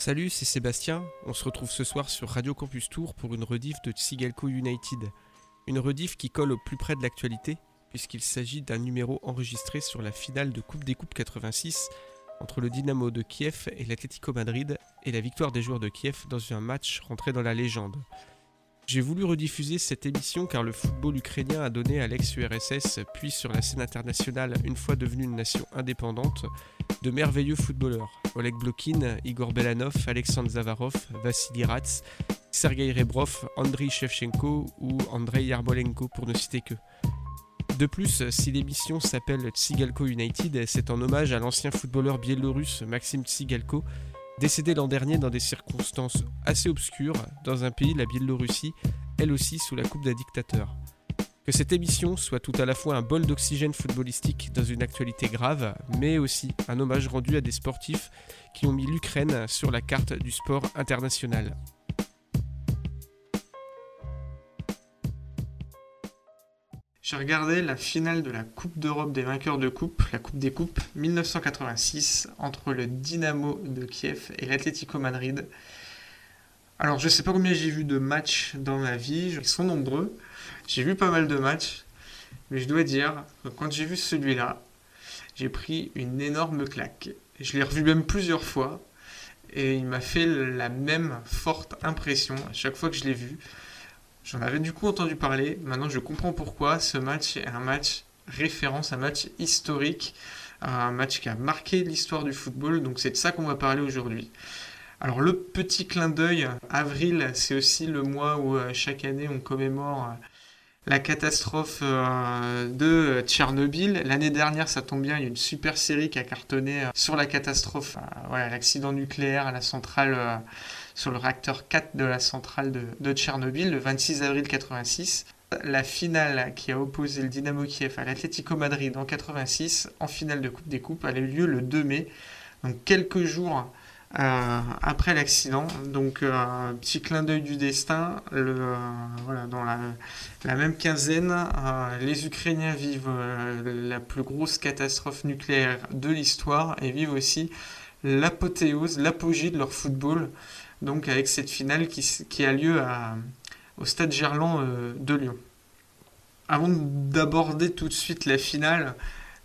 Salut, c'est Sébastien. On se retrouve ce soir sur Radio Campus Tour pour une rediff de Tsigalco United. Une rediff qui colle au plus près de l'actualité, puisqu'il s'agit d'un numéro enregistré sur la finale de Coupe des Coupes 86 entre le Dynamo de Kiev et l'Atlético Madrid, et la victoire des joueurs de Kiev dans un match rentré dans la légende. J'ai voulu rediffuser cette émission car le football ukrainien a donné à l'ex-URSS, puis sur la scène internationale, une fois devenue une nation indépendante, de merveilleux footballeurs. Oleg Blokin, Igor Belanov, Alexandre Zavarov, Vassili Rats, Sergei Rebrov, Andriy Shevchenko ou Andrei Yarmolenko pour ne citer que. De plus, si l'émission s'appelle Tsigalko United, c'est en hommage à l'ancien footballeur biélorusse Maxime Tsigalko, décédé l'an dernier dans des circonstances assez obscures dans un pays, la Biélorussie, elle aussi sous la coupe d'un dictateur. Que cette émission soit tout à la fois un bol d'oxygène footballistique dans une actualité grave, mais aussi un hommage rendu à des sportifs qui ont mis l'Ukraine sur la carte du sport international. J'ai regardé la finale de la Coupe d'Europe des vainqueurs de coupe, la Coupe des Coupes 1986 entre le Dynamo de Kiev et l'Atlético Madrid. Alors je sais pas combien j'ai vu de matchs dans ma vie, ils sont nombreux. J'ai vu pas mal de matchs, mais je dois dire que quand j'ai vu celui-là, j'ai pris une énorme claque. Je l'ai revu même plusieurs fois et il m'a fait la même forte impression à chaque fois que je l'ai vu. J'en avais du coup entendu parler. Maintenant, je comprends pourquoi ce match est un match référence, un match historique, un match qui a marqué l'histoire du football. Donc, c'est de ça qu'on va parler aujourd'hui. Alors, le petit clin d'œil, avril, c'est aussi le mois où euh, chaque année on commémore euh, la catastrophe euh, de Tchernobyl. L'année dernière, ça tombe bien, il y a une super série qui a cartonné sur la catastrophe, voilà, l'accident nucléaire à la centrale sur le réacteur 4 de la centrale de, Tchernobyl le 26 avril 86. La finale qui a opposé le Dynamo Kiev à l'Atlético Madrid en 86 en finale de Coupe des Coupes, elle a eu lieu le 2 mai, donc quelques jours euh, après l'accident. Donc euh, petit clin d'œil du destin. Euh, voilà, dans la, même quinzaine, les Ukrainiens vivent la plus grosse catastrophe nucléaire de l'histoire et vivent aussi l'apothéose, l'apogée de leur football donc avec cette finale qui, a lieu au stade Gerland de Lyon. Avant d'aborder tout de suite la finale,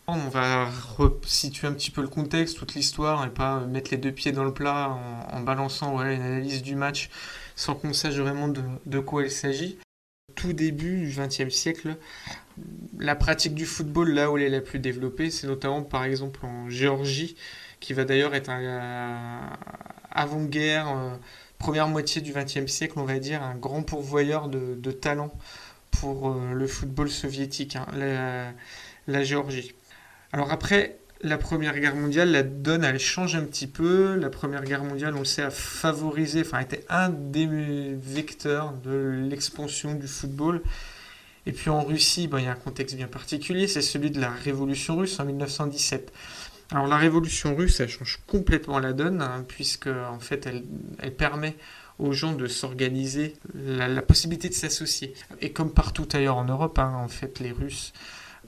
on va resituer un petit peu le contexte, toute l'histoire, et pas mettre les deux pieds dans le plat en, balançant une analyse du match sans qu'on sache vraiment de, quoi il s'agit. Tout début du XXe siècle, la pratique du football, là où elle est la plus développée, c'est notamment par exemple en Géorgie, qui va d'ailleurs être avant-guerre, euh, première moitié du XXe siècle, on va dire, un grand pourvoyeur de, de talent pour euh, le football soviétique, hein, la, Géorgie. Alors après la Première Guerre mondiale, la donne, elle change un petit peu. La Première Guerre mondiale, on le sait, a favorisé, enfin, était un des vecteurs de l'expansion du football. Et puis en Russie, ben, il y a un contexte bien particulier, c'est celui de la Révolution russe en 1917. Alors la révolution russe, elle change complètement la donne, hein, puisque en fait, elle, permet aux gens de s'organiser, la, possibilité de s'associer. Et comme partout ailleurs en Europe, hein, en fait, les Russes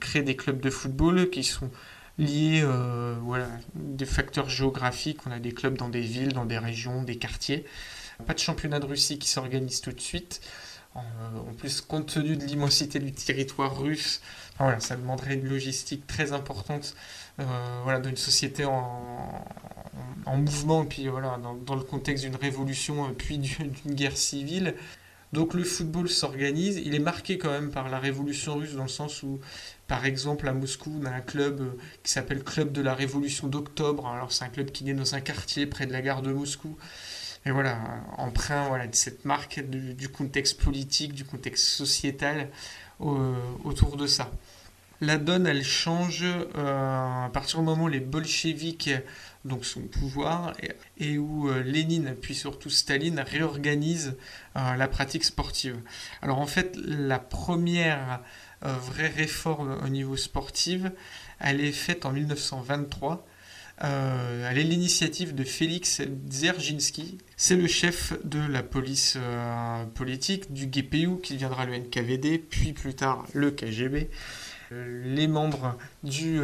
créent des clubs de football qui sont liés, euh, voilà, des facteurs géographiques. On a des clubs dans des villes, dans des régions, des quartiers. Pas de championnat de Russie qui s'organise tout de suite. En plus, compte tenu de l'immensité du territoire russe, voilà, ça demanderait une logistique très importante euh, voilà, d'une société en, en, mouvement, puis voilà, dans, dans le contexte d'une révolution, euh, puis d'une guerre civile. Donc le football s'organise, il est marqué quand même par la révolution russe dans le sens où, par exemple, à Moscou, on a un club euh, qui s'appelle Club de la Révolution d'Octobre. Alors c'est un club qui naît dans un quartier près de la gare de Moscou. Et voilà, emprunt voilà, de cette marque du, contexte politique, du contexte sociétal autour de ça la donne, elle change euh, à partir du moment où les bolcheviks donc sont au pouvoir et, où euh, Lénine puis surtout Staline réorganisent euh, la pratique sportive. Alors en fait, la première vraie réforme au niveau sportif, elle est faite en 1923. elle est l'initiative de Félix Dzerzhinsky. C'est le chef de la police politique du GPU qui deviendra le NKVD, puis plus tard le KGB. Les membres du,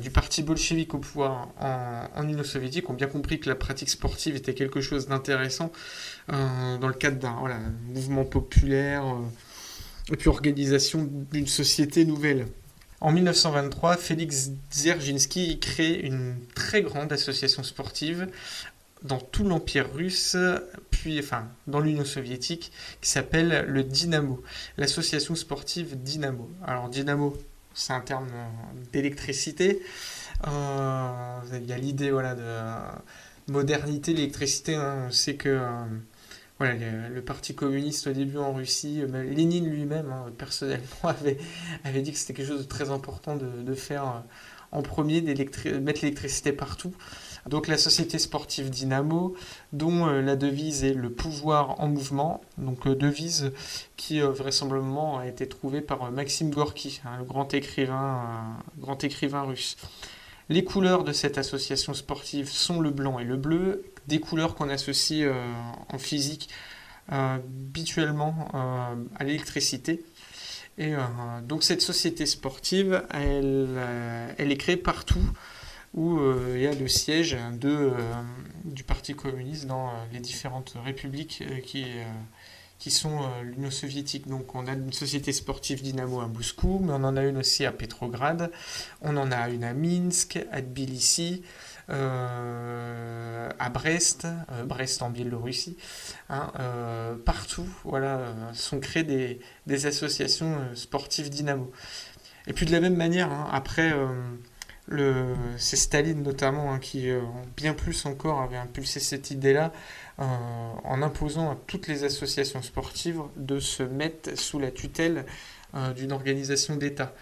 du parti bolchevique au pouvoir en, Union soviétique ont bien compris que la pratique sportive était quelque chose d'intéressant dans le cadre d'un mouvement populaire et puis organisation d'une société nouvelle. En 1923, Félix Dzerzhinsky crée une très grande association sportive dans tout l'Empire russe, puis enfin dans l'Union soviétique, qui s'appelle le Dynamo, l'association sportive Dynamo. Alors Dynamo, c'est un terme d'électricité. Euh, il y a l'idée voilà, de modernité, l'électricité. Hein. on sait que euh, le, Parti communiste au début en Russie, euh, Lénine lui-même, hein, personnellement, avait, avait dit que c'était quelque chose de très important de, faire euh, en premier, mettre l'électricité partout. Donc la société sportive Dynamo, dont euh, la devise est le pouvoir en mouvement, donc devise qui vraisemblablement a été trouvée par Maxime Gorky, hein, le grand écrivain, grand écrivain russe. Les couleurs de cette association sportive sont le blanc et le bleu, des couleurs qu'on associe euh, en physique euh, habituellement euh, à l'électricité. Et donc cette société sportive, elle est créée partout où il y a le siège de, du Parti communiste dans les différentes républiques qui, sont l'Union soviétique. Donc on a une société sportive Dynamo à Moscou, mais on en a une aussi à Petrograd, on en a une à Minsk, à Tbilissi, euh, à Brest, euh, Brest en Biélorussie, hein, euh, partout, voilà, sont créées des, des associations sportives dynamo. Et puis de la même manière, hein, après, c'est Staline notamment hein, qui, bien plus encore, avait impulsé cette idée-là en imposant à toutes les associations sportives de se mettre sous la tutelle d'une organisation d'État.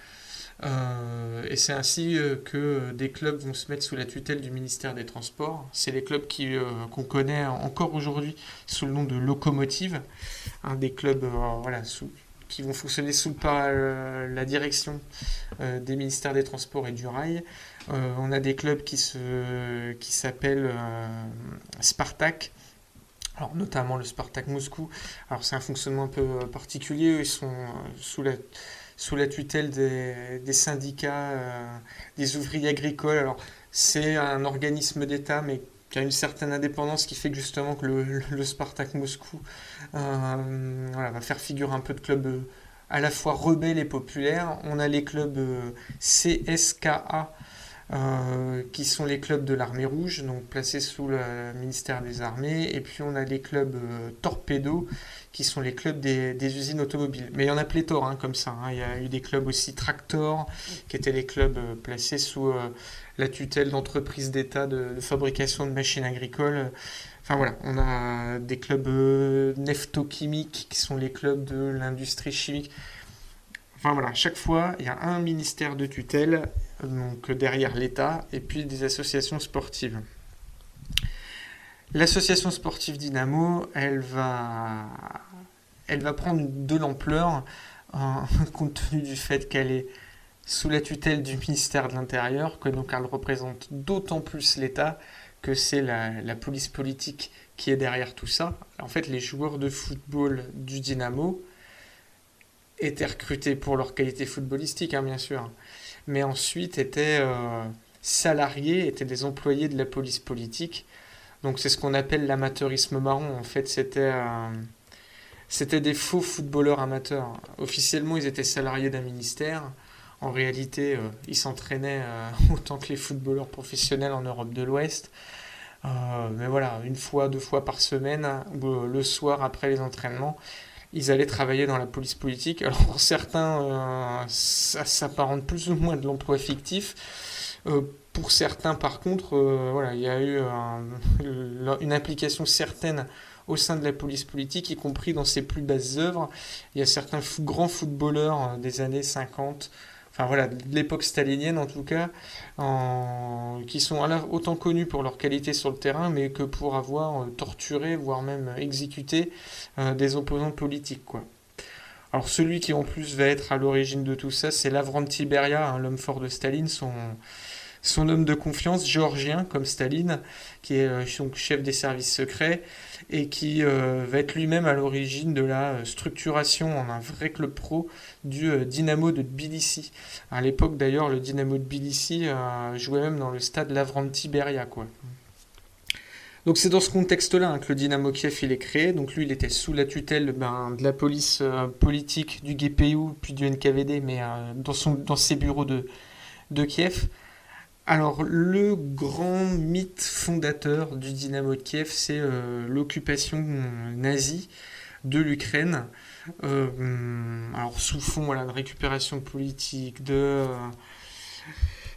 Euh, et c'est ainsi euh, que des clubs vont se mettre sous la tutelle du ministère des Transports. C'est les clubs euh, qu'on connaît encore aujourd'hui sous le nom de locomotive, un des clubs voilà, qui vont fonctionner sous la direction des ministères des Transports et du rail. on a des clubs qui, se, qui s'appellent Spartak. Alors, notamment le Spartak Moscou. Alors c'est un fonctionnement un peu particulier. Ils sont sous la sous la tutelle des, syndicats, euh, des ouvriers agricoles. Alors, c'est un organisme d'État, mais qui a une certaine indépendance qui fait justement que le, Spartak Moscou euh, va faire figure un peu de club euh, à la fois rebelle et populaire. On a les clubs CSKA euh, qui sont les clubs de l'armée rouge, donc placés sous le ministère des Armées, et puis on a les clubs Torpedo, qui sont les clubs des, usines automobiles. Mais il y en a pléthore hein, comme ça. Hein. Il y a eu des clubs aussi Tractor, qui étaient les clubs placés sous la tutelle d'entreprises d'État de, fabrication de machines agricoles. Enfin voilà, on a des clubs neftochimiques, qui sont les clubs de l'industrie chimique. Enfin voilà, chaque fois, il y a un ministère de tutelle donc derrière l'État, et puis des associations sportives. L'association sportive Dynamo, elle va, elle va prendre de l'ampleur compte tenu du fait qu'elle est sous la tutelle du ministère de l'Intérieur, que donc elle représente d'autant plus l'État que c'est la, police politique qui est derrière tout ça. En fait, les joueurs de football du Dynamo étaient recrutés pour leur qualité footballistique, hein, bien sûr, mais ensuite étaient euh, salariés, étaient des employés de la police politique. Donc c'est ce qu'on appelle l'amateurisme marron. En fait, c'était euh, c'était des faux footballeurs amateurs. Officiellement, ils étaient salariés d'un ministère. En réalité, euh, ils s'entraînaient autant que les footballeurs professionnels en Europe de l'Ouest. mais voilà, une fois, deux fois par semaine, le soir après les entraînements, ils allaient travailler dans la police politique. Alors pour certains, euh, ça s'apparente plus ou moins de l'emploi fictif. Euh, pour certains, par contre, euh, voilà, il y a eu une implication certaine au sein de la police politique, y compris dans ses plus basses œuvres. Il y a certains grands footballeurs des années 50 de l'époque stalinienne en tout cas, qui sont autant connus pour leur qualité sur le terrain, mais que pour avoir euh, torturé, voire même exécuté euh, des opposants politiques. Quoi. Alors celui qui en plus va être à l'origine de tout ça, c'est Lavrent Tiberia, hein, l'homme fort de Staline, son, homme de confiance, géorgien, comme Staline, qui est euh, chef des services secrets, et qui euh, va être lui-même à l'origine de la euh, structuration en un vrai club pro du Dynamo de Tbilissi. À l'époque d'ailleurs, le Dynamo de Tbilissi jouait même dans le stade Lavranti Beria. Donc c'est dans ce contexte-là hein, que le Dynamo Kiev il est créé. Donc lui il était sous la tutelle ben, de la police politique du GPU puis du NKVD, mais dans ses bureaux de, de Kiev. Alors, le grand mythe fondateur du Dynamo de Kiev, c'est euh, l'occupation nazie de l'Ukraine. Euh, alors, sous fond voilà, de récupération politique, de euh,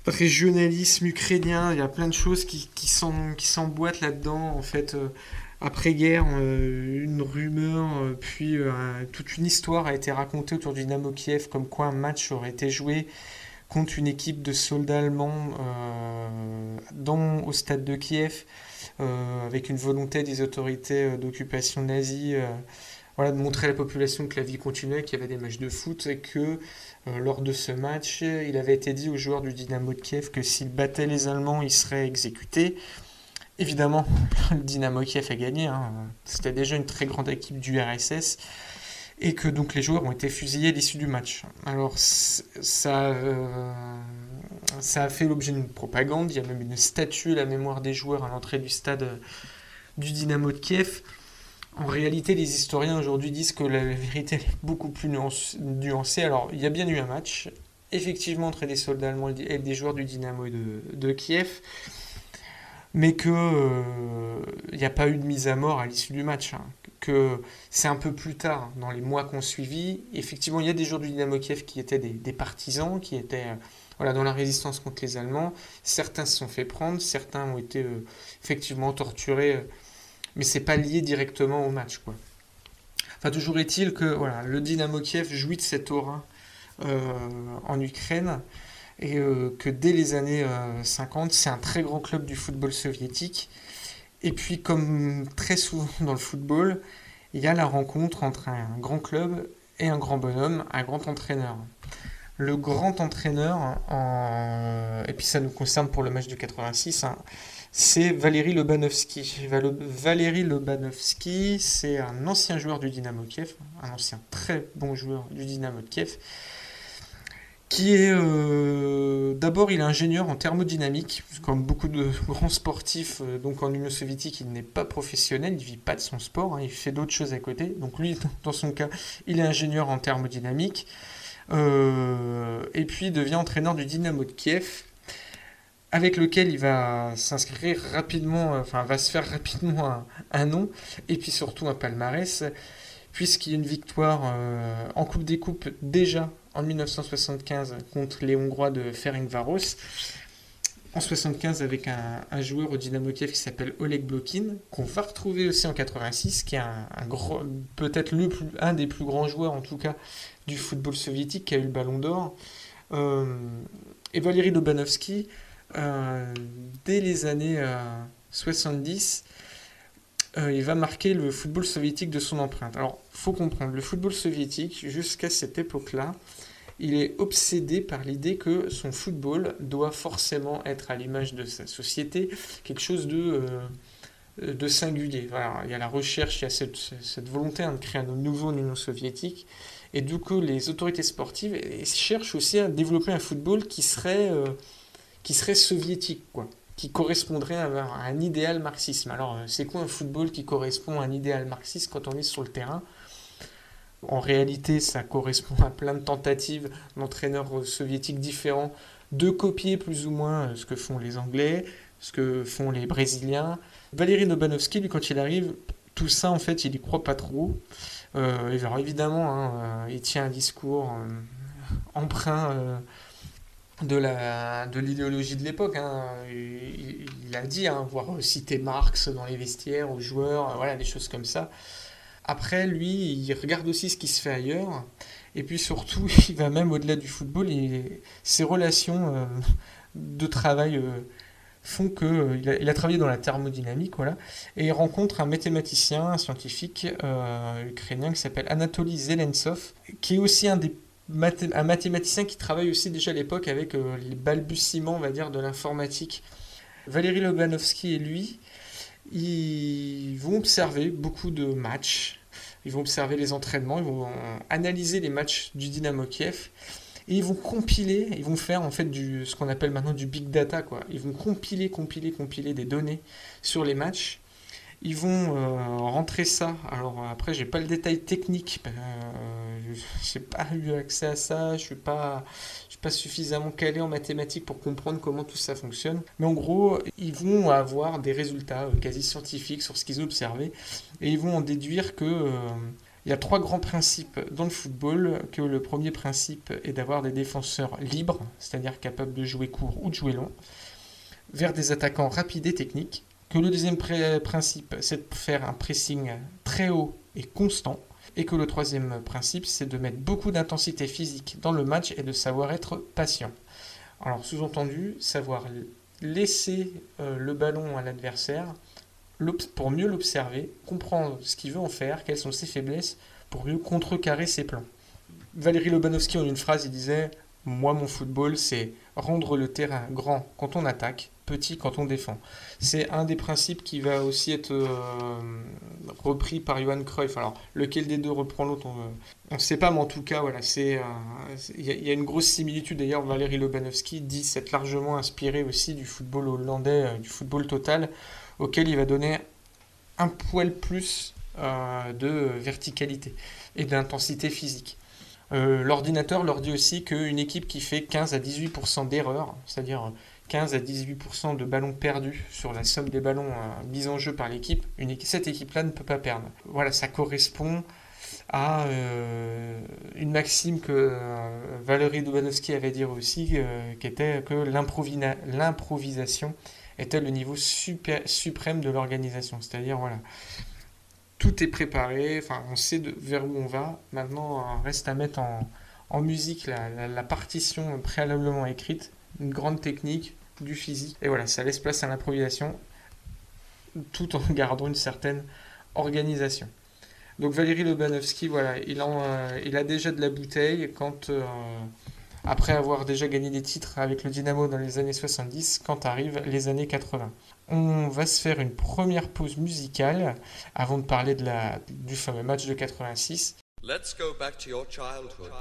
régionalisme ukrainien, il y a plein de choses qui, qui s'emboîtent là-dedans. En fait, après-guerre, une rumeur, puis toute une histoire a été racontée autour du Dynamo Kiev, comme quoi un match aurait été joué contre une équipe de soldats allemands euh, dans, au stade de Kiev, euh, avec une volonté des autorités euh, d'occupation nazie voilà, de montrer à la population que la vie continuait, qu'il y avait des matchs de foot et que lors de ce match, il avait été dit aux joueurs du Dynamo de Kiev que s'ils battaient les Allemands, ils seraient exécutés. Évidemment, le Dynamo Kiev a gagné. Hein. C'était déjà une très grande équipe du RSS et que donc les joueurs ont été fusillés à l'issue du match. Alors ça, euh, ça a fait l'objet d'une propagande, il y a même une statue à la mémoire des joueurs à l'entrée du stade euh, du Dynamo de Kiev. En réalité, les historiens aujourd'hui disent que la vérité est beaucoup plus nuancée. Alors, il y a bien eu un match, effectivement, entre des soldats allemands et des joueurs du Dynamo de, de Kiev mais qu'il n'y euh, a pas eu de mise à mort à l'issue du match. Hein. Que c'est un peu plus tard, dans les mois qu'on suivi, effectivement, il y a des joueurs du Dynamo Kiev qui étaient des, partisans, qui étaient euh, dans la résistance contre les Allemands. Certains se sont fait prendre, certains ont été euh, effectivement torturés, mais c'est pas lié directement au match. Quoi. Enfin, toujours est-il que le Dynamo Kiev jouit de cette aura en Ukraine et euh, que dès les années 50, euh, c'est un très grand club du football soviétique. Et puis, comme très souvent dans le football, il y a la rencontre entre un grand club et un grand bonhomme, un grand entraîneur. Le grand entraîneur, et puis ça nous concerne pour le match du 86, hein, c'est Valéry Lobanovski. Valéry Lobanovski, c'est un ancien joueur du Dynamo Kiev, un ancien très bon joueur du Dynamo de Kiev, qui est euh, d'abord il est ingénieur en thermodynamique, comme beaucoup de grands sportifs, euh, donc en Union soviétique il n'est pas professionnel, il ne vit pas de son sport, hein, il fait d'autres choses à côté. Donc lui, dans son cas, il est ingénieur en thermodynamique, euh, et puis il devient entraîneur du Dynamo de Kiev, avec lequel il va s'inscrire rapidement, enfin va se faire rapidement un, un, nom, et puis surtout un palmarès, puisqu'il y a une victoire en Coupe des Coupes déjà en 1975 contre les Hongrois de Ferencváros. En 75 avec un, joueur au Dynamo Kiev qui s'appelle Oleg Blokin, qu'on va retrouver aussi en 86, qui est un, peut-être un des plus grands joueurs en tout cas du football soviétique qui a eu le ballon d'or. Euh, et Valéry Lobanovski, euh, dès les années 70, euh, il va marquer le football soviétique de son empreinte. Alors, faut comprendre, le football soviétique, jusqu'à cette époque-là, il est obsédé par l'idée que son football doit forcément être à l'image de sa société, quelque chose de, euh, singulier. il y a la recherche, il y a cette, volonté hein, de créer un nouveau Union soviétique. Et du coup, les autorités sportives cherchent aussi à développer un football qui serait, euh, soviétique, qui correspondrait à, un idéal marxisme. Alors, euh, c'est quoi un football qui correspond à un idéal marxiste quand on est sur le terrain? En réalité, ça correspond à plein de tentatives d'entraîneurs soviétiques différents de copier plus ou moins euh, ce que font les Anglais, ce que font les Brésiliens. Valéry Nobanovski, lui, quand il arrive, tout ça, en fait, il n'y croit pas trop. Euh, alors, évidemment, hein, euh, il tient un discours emprunt de la de l'idéologie de l'époque. Hein. Il, a dit, hein, voire citer Marx dans les vestiaires aux joueurs, voilà, des choses comme ça. Après, lui, il regarde aussi ce qui se fait ailleurs. Et puis surtout, il va même au-delà du football. Et ses relations euh, de travail euh, font que euh, il, a, travaillé dans la thermodynamique, voilà. Et il rencontre un mathématicien, un scientifique ukrainien qui s'appelle Anatoly Zelentsov, qui est aussi un mathématicien qui travaille aussi déjà à l'époque avec les balbutiements, va dire, de l'informatique. Valérie Lobanovski et lui, ils vont observer beaucoup de matchs, ils vont observer les entraînements, ils vont analyser les matchs du Dynamo Kiev et ils vont compiler, ils vont faire en fait ce qu'on appelle maintenant du big data. Ils vont compiler, compiler, compiler des données sur les matchs. Ils vont euh, rentrer ça. Alors après, j'ai pas le détail technique. Euh, j'ai pas eu accès à ça. Je suis pas, suis pas suffisamment calé en mathématiques pour comprendre comment tout ça fonctionne. Mais en gros, ils vont avoir des résultats euh, quasi scientifiques sur ce qu'ils ont observé et ils vont en déduire que euh, il y a trois grands principes dans le football, que le premier principe est d'avoir des défenseurs libres, c'est-à-dire capables de jouer court ou de jouer long, vers des attaquants rapides et techniques, que le deuxième principe, c'est de faire un pressing très haut et constant, et que le troisième principe, c'est de mettre beaucoup d'intensité physique dans le match et de savoir être patient. Alors sous-entendu, savoir laisser euh, le ballon à l'adversaire, pour mieux l'observer, comprendre ce qu'il veut en faire, quelles sont ses faiblesses, pour mieux contrecarrer ses plans. Valérie Lobanovski, en une phrase, il disait Moi, mon football, c'est rendre le terrain grand quand on attaque, petit quand on défend. C'est un des principes qui va aussi être euh, repris par Johan Cruyff. Alors, lequel des deux reprend l'autre, on ne sait pas, mais en tout cas, voilà, euh, il y, a une grosse similitude. D'ailleurs, Valérie Lobanovski dit s'être largement inspiré aussi du football hollandais, euh, du football total, auquel il va donner un poil plus de verticalité et d'intensité physique. L'ordinateur leur dit aussi qu'une équipe qui fait 15 à 18% d'erreurs, c'est-à-dire 15 à 18% de ballons perdus sur la somme des ballons euh, mis en jeu par l'équipe, cette équipe-là ne peut pas perdre. Voilà, ça correspond à une maxime que Valérie Dubanowski avait dit aussi, qui était que l'improvisation était le niveau suprême de l'organisation. C'est-à-dire, voilà, tout est préparé, on sait vers où on va. Maintenant, reste à mettre en, musique la, partition préalablement écrite, une grande technique, du physique. Et voilà, ça laisse place à l'improvisation, tout en gardant une certaine organisation. Donc Valérie Lobanovski, voilà, euh, il a déjà de la bouteille quand... Euh, après avoir déjà gagné des titres avec le Dynamo dans les années 70, quand arrivent les années 80. On va se faire une première pause musicale avant de parler de la, du fameux match de 86. Let's go back to your childhood.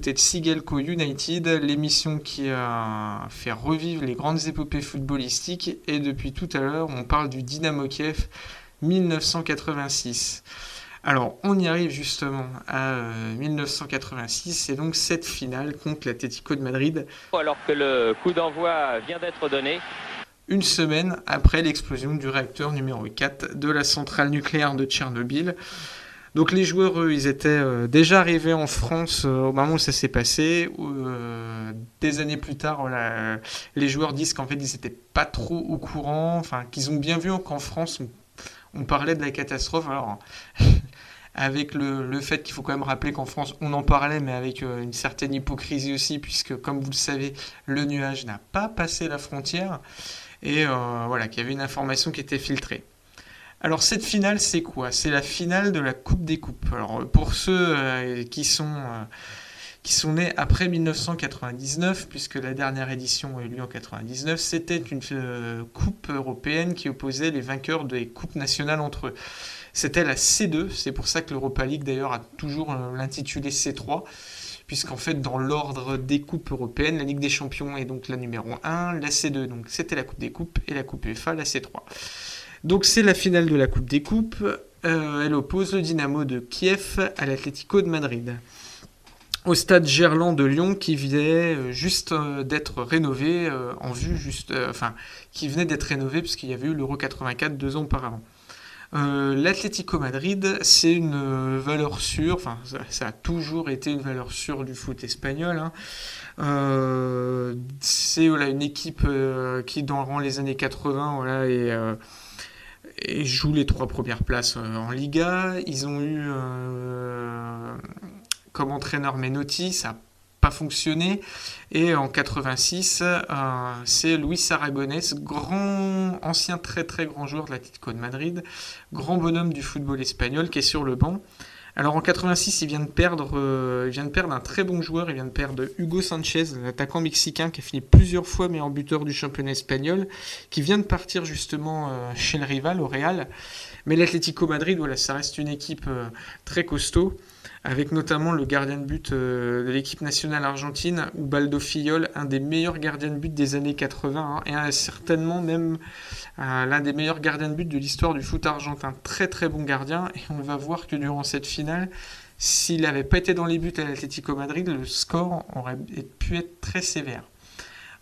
Écoutez Tsigelco United, l'émission qui a fait revivre les grandes épopées footballistiques. Et depuis tout à l'heure, on parle du Dynamo Kiev 1986. Alors, on y arrive justement à 1986, et donc cette finale contre l'Atlético de Madrid. Alors que le coup d'envoi vient d'être donné. Une semaine après l'explosion du réacteur numéro 4 de la centrale nucléaire de Tchernobyl. Donc les joueurs, eux, ils étaient euh, déjà arrivés en France euh, au moment où ça s'est passé. Euh, des années plus tard, les joueurs disent qu'en fait, ils n'étaient pas trop au courant, enfin, qu'ils ont bien vu qu'en France, on, parlait de la catastrophe. Alors, avec le, fait qu'il faut quand même rappeler qu'en France, on en parlait, mais avec une certaine hypocrisie aussi, puisque, comme vous le savez, le nuage n'a pas passé la frontière. Et voilà, qu'il y avait une information qui était filtrée. Alors cette finale, c'est quoi? C'est la finale de la Coupe des Coupes. Alors pour ceux euh, qui sont euh, qui sont nés après 1999, puisque la dernière édition a eu lieu en 1999, c'était une euh, coupe européenne qui opposait les vainqueurs des coupes nationales entre eux. C'était la C2, c'est pour ça que l'Europa League d'ailleurs a toujours l'intitulé C3, puisqu'en fait dans l'ordre des coupes européennes, la Ligue des Champions est donc la numéro 1, la C2 donc c'était la Coupe des Coupes et la Coupe UEFA la C3. Donc c'est la finale de la Coupe des Coupes. Euh, elle oppose le Dynamo de Kiev à l'Atlético de Madrid. Au stade Gerland de Lyon qui venait euh, juste euh, d'être rénové en vue juste enfin qui venait d'être rénové puisqu'il y avait eu l'Euro 84 deux ans auparavant. L'Atlético Madrid, c'est une valeur sûre, enfin ça, a toujours été une valeur sûre du foot espagnol. Hein. c'est une équipe qui dans les années 80 voilà, et et jouent les trois premières places euh, en Liga. Ils ont eu euh, comme entraîneur Menotti, ça n'a pas fonctionné. Et en 86, euh, c'est Luis Aragonés, grand, ancien très très grand joueur de l'Atlético de Madrid, grand bonhomme du football espagnol qui est sur le banc. Alors en 86, il vient de perdre, euh, il vient de perdre un très bon joueur. Il vient de perdre Hugo Sanchez, l'attaquant mexicain qui a fini plusieurs fois meilleur buteur du championnat espagnol, qui vient de partir justement euh, chez le rival au Real. Mais l'Atlético Madrid, voilà, ça reste une équipe euh, très costaud avec notamment le gardien de but euh, de l'équipe nationale argentine, Ubaldo Fillol, un des meilleurs gardiens de but des années 80, hein, et certainement même euh, l'un des meilleurs gardiens de but de l'histoire du foot argentin. Très très bon gardien, et on va voir que durant cette finale, s'il n'avait pas été dans les buts à l'Atlético Madrid, le score aurait pu être très sévère.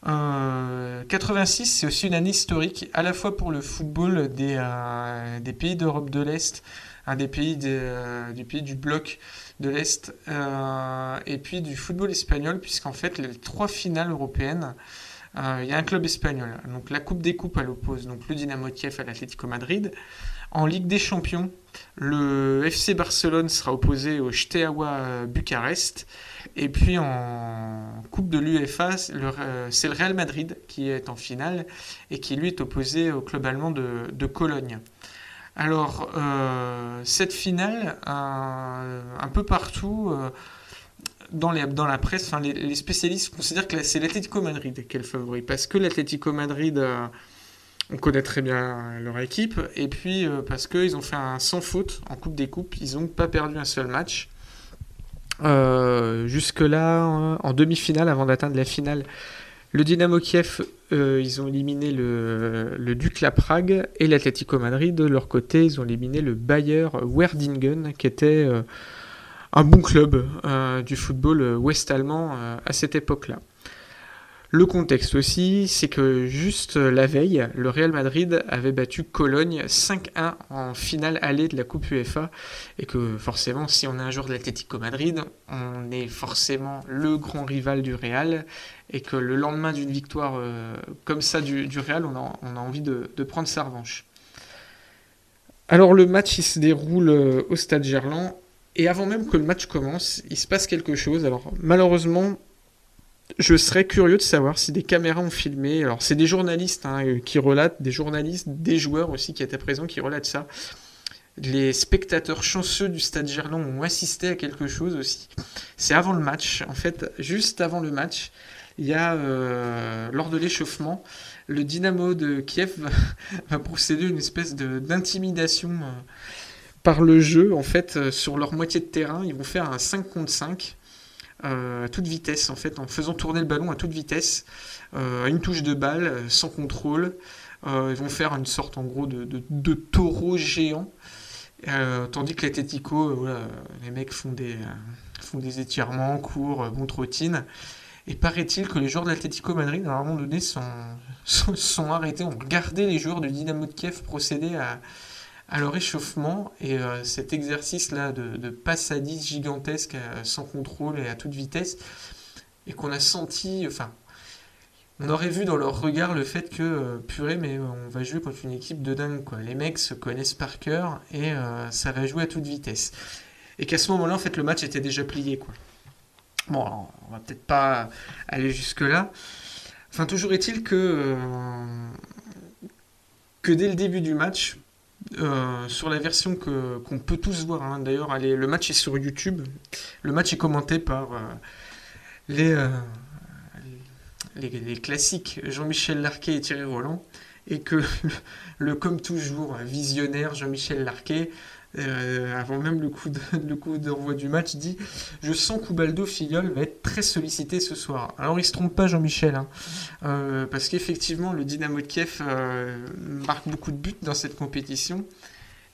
86, euh, c'est aussi une année historique, à la fois pour le football des, pays d'Europe de l'Est, un des pays, pays du bloc de l'Est, euh, et puis du football espagnol, puisqu'en fait, les trois finales européennes, euh, il y a un club espagnol. Donc la Coupe des Coupes, elle oppose donc, le Dynamo Kiev à l'Atlético Madrid. En Ligue des Champions, le FC Barcelone sera opposé au Steaua Bucarest. Et puis en Coupe de l'UEFA, c'est le Real Madrid qui est en finale et qui lui est opposé au club allemand de Cologne. Alors, euh, cette finale, un peu partout, euh, dans, les, la presse, les, spécialistes considèrent que c'est l'Atlético Madrid qui est le favori. Parce que l'Atlético Madrid, euh, on connaît très bien leur équipe. Et puis, parce qu'ils ont fait un sans faute en Coupe des Coupes. Ils n'ont pas perdu un seul match. Jusque-là, en demi-finale, avant d'atteindre la finale, le Dynamo Kiev, euh, ils ont éliminé le, le Dukla Prague et l'Atlético Madrid. De leur côté, ils ont éliminé le Bayer Werdingen, qui était euh, un bon club euh, du football ouest-allemand à cette époque-là. Le contexte aussi, c'est que juste la veille, le Real Madrid avait battu Cologne 5-1 en finale allée de la Coupe UEFA et que forcément, si on est un joueur de l'Atlético Madrid, on est forcément le grand rival du Real et que le lendemain d'une victoire euh, comme ça du, Real, on a, envie de, prendre sa revanche. Alors le match il se déroule euh, au stade Gerland et avant même que le match commence, il se passe quelque chose. Alors malheureusement, je serais curieux de savoir si des caméras ont filmé. Alors, c'est des journalistes hein, euh, qui relatent, des journalistes, des joueurs aussi qui étaient présents qui relatent ça. Les spectateurs chanceux du stade Gerland ont assisté à quelque chose aussi. C'est avant le match. En fait, juste avant le match, il y a, euh, lors de l'échauffement, le Dynamo de Kiev va, procéder à une espèce d'intimidation euh, par le jeu. En fait, sur leur moitié de terrain, ils vont faire un 5 contre 5 à toute vitesse, en fait, en faisant tourner le ballon à toute vitesse, à une touche de balle, sans contrôle. ils vont faire une sorte, en gros, de, de, taureau géant. tandis que l'Atletico, les mecs font des, font des étirements, courent, bon trottine. Et paraît-il que les joueurs de Madrid, à un moment donné, sont, sont, arrêtés, ont regardé les joueurs de Dynamo de Kiev procéder à, à leur échauffement. Et euh, cet exercice-là de, de passe à 10 gigantesque, euh, sans contrôle et à toute vitesse, et qu'on a senti, enfin, on aurait vu dans leur regard le fait que, euh, purée, mais on va jouer contre une équipe de dingue, quoi. Les mecs se connaissent par cœur et ça va jouer à toute vitesse. Et qu'à ce moment-là, en fait, le match était déjà plié, quoi. Bon, on va peut-être pas aller jusque-là. Enfin, toujours est-il que, euh, que dès le début du match, euh, sur la version que, qu'on peut tous voir, hein, d'ailleurs, le match est sur YouTube. Le match est commenté par euh, les, les, classiques Jean-Michel Larquet et Thierry Roland. Et que le comme toujours, visionnaire Jean-Michel Larquet euh, avant même le coup, de, d'envoi du match, dit Je sens qu'Ubaldo Filiol va être très sollicité ce soir. Alors il se trompe pas, Jean-Michel, hein. euh, parce qu'effectivement, le Dynamo de Kiev euh, marque beaucoup de buts dans cette compétition.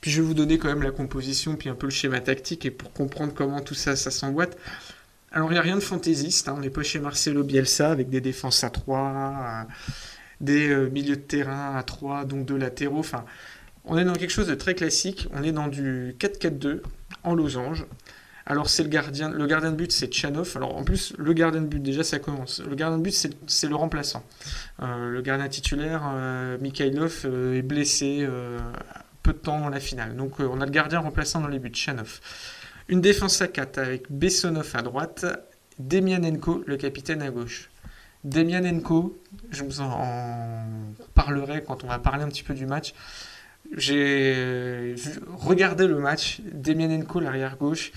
Puis je vais vous donner quand même la composition, puis un peu le schéma tactique, et pour comprendre comment tout ça, s'emboîte. Alors il n'y a rien de fantaisiste, hein. on n'est pas chez Marcelo Bielsa avec des défenses à 3, des milieux de terrain à 3, donc deux latéraux. Enfin, on est dans quelque chose de très classique. On est dans du 4-4-2 en losange. Alors c'est le gardien, le gardien de but c'est Tchanov. Alors en plus le gardien de but déjà ça commence. Le gardien de but c'est le remplaçant. Euh, le gardien titulaire euh, Mikhailov euh, est blessé peu de temps dans la finale. Donc on a le gardien remplaçant dans les buts Tchanov. Une défense à 4 avec Bessonov à droite, Demianenko le capitaine à gauche. Demianenko, je vous en parlerai quand on va parler un petit peu du match j'ai regardé le match. Demianenko, l'arrière gauche,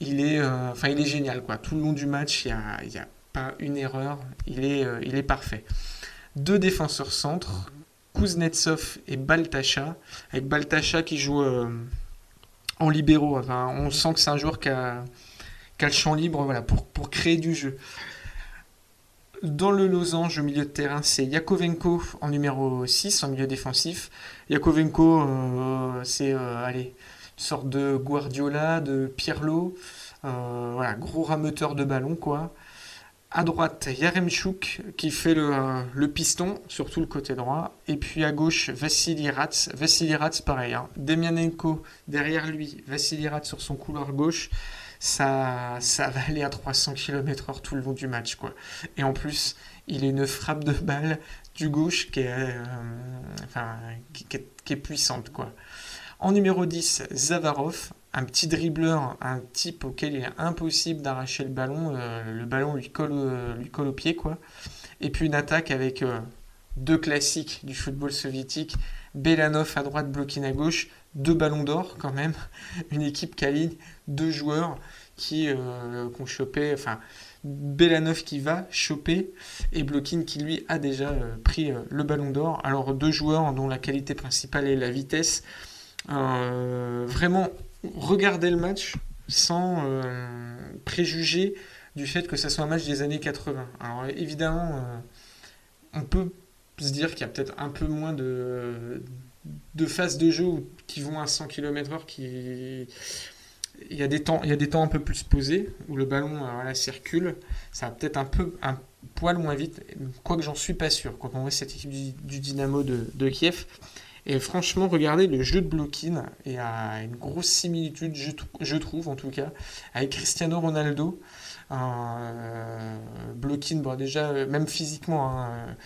il est, euh, il est génial. Quoi. Tout le long du match, il n'y a, pas une erreur. Il est, euh, il est parfait. Deux défenseurs centres, Kuznetsov et Baltacha. Avec Baltacha qui joue euh, en libéraux. On sent que c'est un joueur qui a, qui a, le champ libre voilà, pour, pour créer du jeu. Dans le losange au milieu de terrain, c'est Yakovenko en numéro 6, en milieu défensif. Yakovenko, euh, c'est euh, allez, une sorte de Guardiola, de Pirlo. Euh, gros rameuteur de ballon, quoi. À droite, Yaremchuk qui fait le, piston, surtout le côté droit. Et puis à gauche, Vassili Rats. Vassili Rats, pareil. Hein. Demianenko derrière lui, Vassili Rats sur son couloir gauche ça, ça va aller à 300 km/h tout le long du match. Quoi. Et en plus, il a une frappe de balle du gauche qui est, euh, enfin, puissante. Quoi. En numéro 10, Zavarov, un petit dribbleur, un type auquel il est impossible d'arracher le ballon. Euh, le ballon lui colle, lui colle au pied. Quoi. Et puis une attaque avec euh, deux classiques du football soviétique. Belanov à droite, Blokin à gauche, deux ballons d'or quand même, une équipe qui aligne deux joueurs qui euh, ont chopé, enfin Belanov qui va choper et Blokin qui lui a déjà euh, pris euh, le ballon d'or. Alors deux joueurs dont la qualité principale est la vitesse. vraiment regarder le match sans préjuger du fait que ça soit un match des années 80. Alors évidemment, on peut se dire qu'il y a peut-être un peu moins de, de phases de jeu qui vont à 100 km/h qui il y a des temps il y a des temps un peu plus posés où le ballon euh, circule. Ça va peut-être un peu un poil moins vite quoique j'en suis pas sûr quand on voit cette équipe du, Dynamo de, Kiev. Et franchement regardez le jeu de Blokin et a une grosse similitude je, trouve en tout cas avec Cristiano Ronaldo. Euh, Blokin bon déjà même physiquement hein,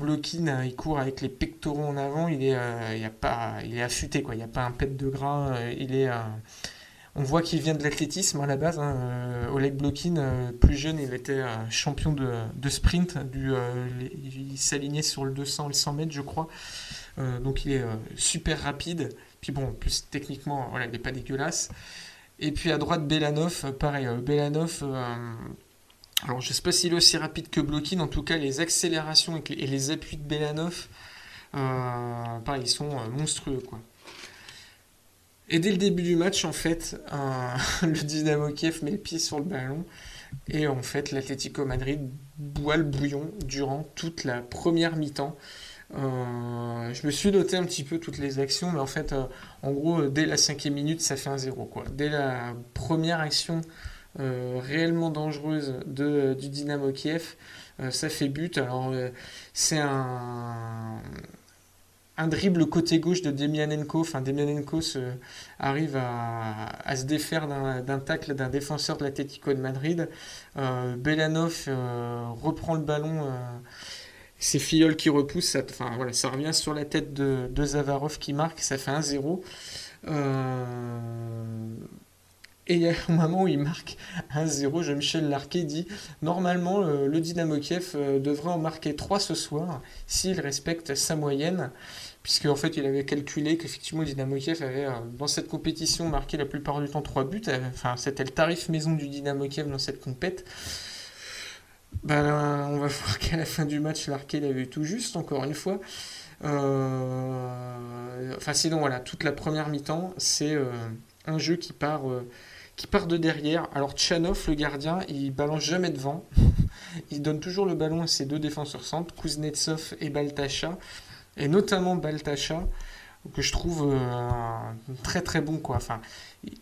euh, il court avec les pectoraux en avant, il est, euh, il a pas, il est affûté, quoi. il n'y a pas un pet de gras, euh, il est, on voit qu'il vient de l'athlétisme à la base. Hein. Oleg Blokin, plus jeune, il était champion de, sprint, il s'alignait sur le 200 et le 100 mètres, je crois. donc il est super rapide. Puis bon, plus techniquement, il n'est pas dégueulasse. Et puis à droite, Belanov, pareil, Belanov alors, je ne sais pas s'il est aussi rapide que Blokin, en tout cas, les accélérations et les appuis de Belanov, euh, pareil, ils sont euh, monstrueux. Et dès le début du match, en fait, le Dynamo Kiev met le pied sur le ballon. Et en fait, l'Atlético Madrid boit le bouillon durant toute la première mi-temps. Euh, je me suis noté un petit peu toutes les actions, mais en fait, euh, en gros, dès la cinquième minute, ça fait un zéro. Dès la première action euh, réellement dangereuse de, du Dynamo Kiev, ça fait but. Alors, c'est un, un dribble côté gauche de Demianenko. Enfin, Demianenko arrive à, se défaire d'un tacle d'un défenseur de l'Atlético de Madrid. Belanov reprend le ballon c'est Filleul qui repousse, ça, enfin, voilà, ça revient sur la tête de, de Zavarov qui marque, ça fait 1-0. Euh, et il y a un moment où il marque 1-0, Jean-Michel Larquet dit Normalement, le, Dynamo Kiev euh, devrait en marquer 3 ce soir s'il respecte sa moyenne. Puisque en fait, il avait calculé qu'effectivement, Dynamo Kiev avait, euh, dans cette compétition, marqué la plupart du temps 3 buts. Enfin, c'était le tarif maison du Dynamo Kiev dans cette compète. Ben, on va voir qu'à la fin du match, l'arcade avait eu tout juste, encore une fois. Euh, enfin, sinon, voilà, toute la première mi-temps, c'est euh, un jeu qui part, qui part de derrière. Alors, Tchanov, le gardien, il balance jamais devant. il donne toujours le ballon à ses deux défenseurs centres, Kuznetsov et Baltacha. Et notamment Baltacha, que je trouve très très bon. Quoi. Enfin,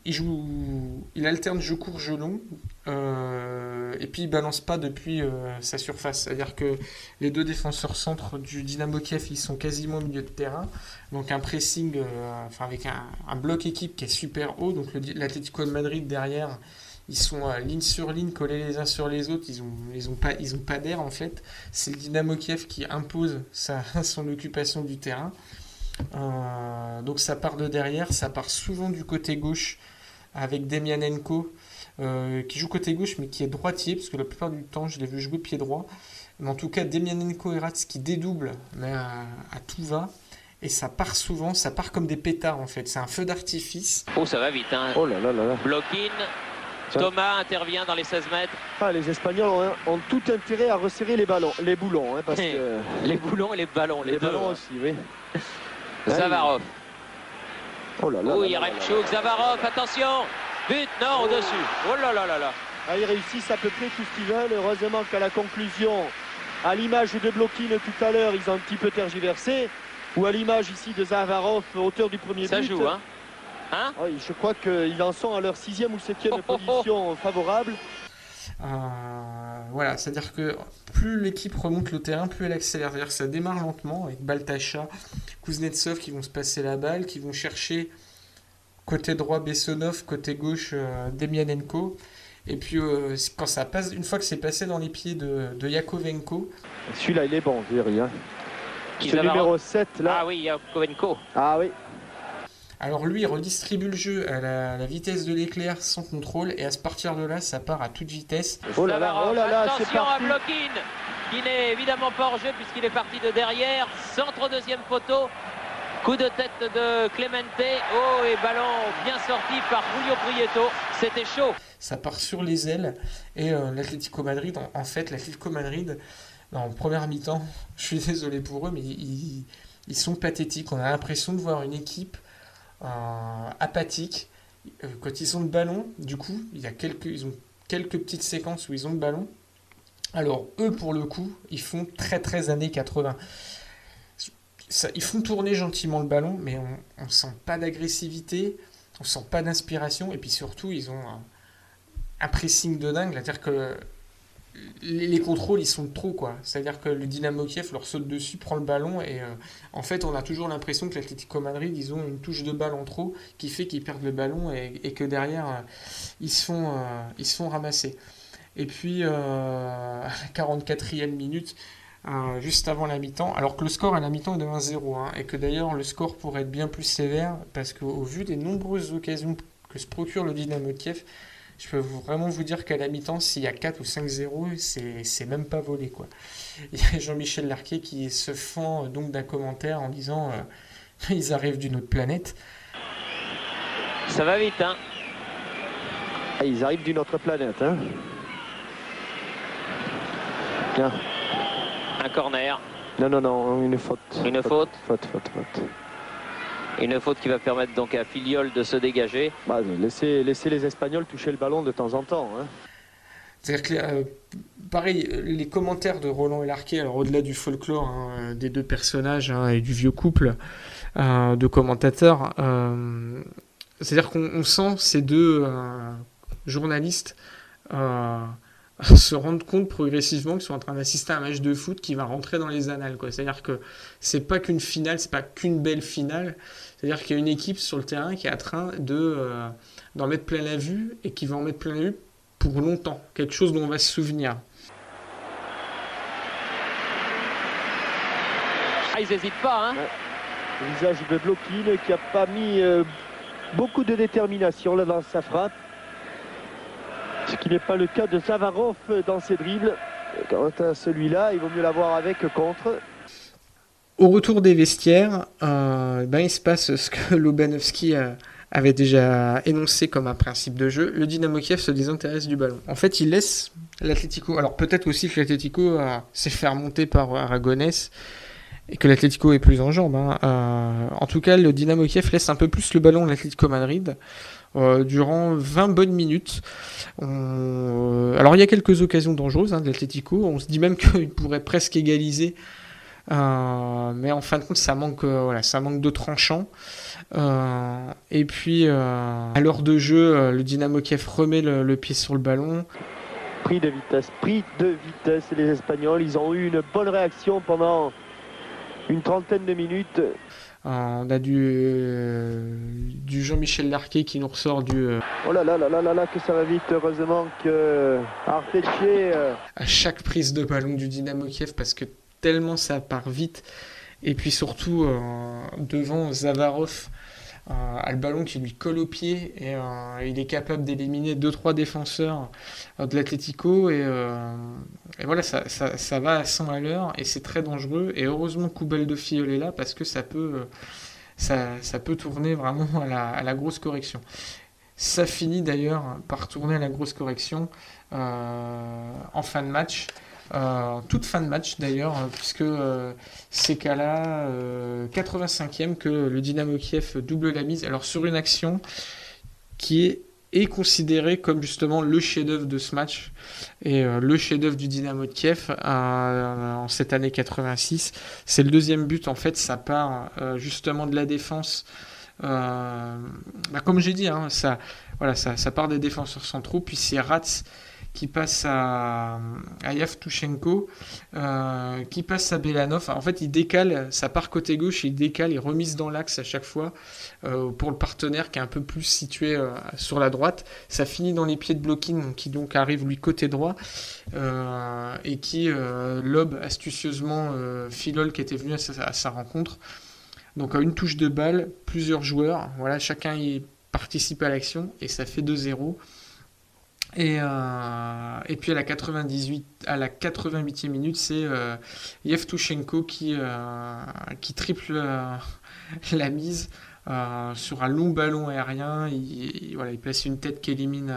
il, joue, il alterne jeu court, jeu long. Euh, et puis il balance pas depuis euh, sa surface. C'est-à-dire que les deux défenseurs centres du Dynamo Kiev, ils sont quasiment au milieu de terrain. Donc un pressing, euh, enfin avec un, bloc équipe qui est super haut. Donc l'Atlético de Madrid derrière, ils sont ligne sur ligne, collés les uns sur les autres. Ils ont, ils ont pas, ils ont pas d'air en fait. C'est le Dynamo Kiev qui impose sa, son occupation du terrain. donc ça part de derrière, ça part souvent du côté gauche avec Demianenko euh, qui joue côté gauche mais qui est droitier, parce que la plupart du temps je l'ai vu jouer pied droit. Mais en tout cas, Demianenko et Rats qui dédoublent, mais à, tout va. Et ça part souvent, ça part comme des pétards en fait. C'est un feu d'artifice. Oh, ça va vite, hein. Oh là là là là. Block-in. Thomas intervient dans les 16 mètres. Ah, les Espagnols ont, tout intérêt à resserrer les ballons, les boulons. Hein, parce que... les boulons et les ballons, les, les ballons aussi, oui. Zavarov. Oh là là. Oh, il y a Zavarov, attention But, non, au-dessus. Oh là là là là. Ah, ils réussissent à peu près tout ce qu'ils veulent. Heureusement qu'à la conclusion, à l'image de Blokin tout à l'heure, ils ont un petit peu tergiversé. Ou à l'image ici de Zavarov, auteur du premier but. Ça joue, hein, hein Je crois qu'ils en sont à leur sixième ou septième oh, oh, oh. position favorable. Euh, voilà, c'est-à-dire que plus l'équipe remonte le terrain, plus elle accélère. C'est-à-dire que ça démarre lentement avec Baltacha, Kuznetsov qui vont se passer la balle, qui vont chercher Côté droit, Bessonov. Côté gauche, euh, Demianenko. Et puis, euh, quand ça passe, une fois que c'est passé dans les pieds de, de Yakovenko. Celui-là, il est bon, Thierry. Hein. Ce numéro 7, là. Ah oui, Yakovenko. Ah oui. Alors lui, il redistribue le jeu à la, vitesse de l'éclair sans contrôle et à ce partir de là, ça part à toute vitesse. Oh là là, oh là là, c'est parti. à Blokin, qui n'est évidemment pas hors jeu puisqu'il est parti de derrière. Centre deuxième poteau. Coup de tête de Clemente. Oh, et ballon bien sorti par Julio Prieto. C'était chaud. Ça part sur les ailes. Et euh, l'Atlético Madrid, en, fait, l'Atlético Madrid, en première mi-temps, je suis désolé pour eux, mais ils, sont pathétiques. On a l'impression de voir une équipe euh, apathique. Euh, quand ils ont le ballon, du coup, il y a quelques, ils ont quelques petites séquences où ils ont le ballon. Alors, eux, pour le coup, ils font très très années 80 ils font tourner gentiment le ballon, mais on ne sent pas d'agressivité, on sent pas d'inspiration, et puis surtout, ils ont un, pressing de dingue, c'est-à-dire que les, contrôles, ils sont trop, quoi. C'est-à-dire que le Dynamo Kiev leur saute dessus, prend le ballon, et euh, en fait, on a toujours l'impression que l'Atlético Madrid, ils ont une touche de balle en trop qui fait qu'ils perdent le ballon et, que derrière, euh, ils, se font, euh, ils se font ramasser. Et puis, à la 44e minute, euh, juste avant la mi-temps, alors que le score à la mi-temps est de 1-0, hein, et que d'ailleurs le score pourrait être bien plus sévère, parce qu'au vu des nombreuses occasions que se procure le Dynamo Kiev, je peux vraiment vous dire qu'à la mi-temps, s'il y a 4 ou 5-0, c'est même pas volé. Quoi. Il y a Jean-Michel Larquet qui se fend euh, donc d'un commentaire en disant euh, ils arrivent d'une autre planète. Ça va vite, hein ah, Ils arrivent d'une autre planète, hein Bien corner. Non, non, non, une faute. Une faute Faute, faute, faute. Une faute qui va permettre donc à Filiol de se dégager. Bah, laissez, les Espagnols toucher le ballon de temps en temps. Hein. C'est-à-dire que, pareil, les commentaires de Roland et Larquet, alors au-delà du folklore hein, des deux personnages hein, et du vieux couple de commentateurs, c'est-à-dire qu'on sent ces deux journalistes se rendre compte progressivement qu'ils sont en train d'assister à un match de foot qui va rentrer dans les annales. C'est-à-dire que c'est pas qu'une finale, c'est pas qu'une belle finale. C'est-à-dire qu'il y a une équipe sur le terrain qui est en train de euh, d'en mettre plein la vue et qui va en mettre plein la vue pour longtemps. Quelque chose dont on va se souvenir. Ah, ils n'hésitent pas. Hein Le visage de Bloquine qui a pas mis euh, beaucoup de détermination là dans sa frappe. Ce qui n'est pas le cas de Zavarov dans ses dribbles. Quant à celui-là, il vaut mieux l'avoir avec contre. Au retour des vestiaires, euh, ben, il se passe ce que Lobanovski avait déjà énoncé comme un principe de jeu. Le Dynamo Kiev se désintéresse du ballon. En fait, il laisse l'Atletico. Alors peut-être aussi que l'Atletico s'est fait remonter par Aragonès et que l'Atletico est plus en jambes. Hein. Euh, en tout cas, le Dynamo Kiev laisse un peu plus le ballon à l'Atletico Madrid. Euh, durant 20 bonnes minutes. Alors il y a quelques occasions dangereuses hein, de l'Atletico, on se dit même qu'il pourrait presque égaliser, euh, mais en fin de compte ça manque, euh, voilà, ça manque de tranchant. et puis à l'heure de jeu, le Dynamo Kiev remet le, pied sur le ballon. Pris de vitesse, pris de vitesse, les Espagnols, ils ont eu une bonne réaction pendant une trentaine de minutes. On a du, euh, du Jean-Michel Larquet qui nous ressort du. Euh, oh là là là là là que ça va vite. Heureusement que. Euh, à chaque prise de ballon du Dynamo Kiev parce que tellement ça part vite. Et puis surtout devant Zavarov a le ballon qui lui colle au pied et euh, il est capable d'éliminer 2-3 défenseurs euh, de l'Atletico et, euh, voilà ça, va à 100 à l'heure et c'est très dangereux et heureusement Koubel de Fiol est là parce que ça peut, ça, ça peut tourner vraiment à la, grosse correction. Ça finit d'ailleurs par tourner à la grosse correction en fin de match. Euh, toute fin de match d'ailleurs, euh, puisque euh, c'est qu'à la 85e que le Dynamo Kiev double la mise. Alors sur une action qui est, considérée comme justement le chef-d'œuvre de ce match et le chef-d'œuvre du Dynamo de Kiev en cette année 86. C'est le deuxième but en fait, ça part justement de la défense. Bah, comme j'ai dit, hein, ça, voilà, ça, ça, part des défenseurs centraux, puis c'est Rats qui passe à, Yavtushenko, euh, qui passe à Belanov. En fait, il décale, ça part côté gauche, il décale, il remise dans l'axe à chaque fois euh, pour le partenaire qui est un peu plus situé euh, sur la droite. Ça finit dans les pieds de blocking, qui donc arrive lui côté droit et qui lobe astucieusement Philol qui était venu à sa, à sa rencontre. Donc à une touche de balle, plusieurs joueurs, voilà, chacun y participe à l'action et ça fait 2-0. Et, euh, et, puis à la 98, à la 88e minute, c'est euh, Yevtushenko qui, euh, qui triple euh, la mise sur un long ballon aérien. Il, voilà, il place une tête qui élimine,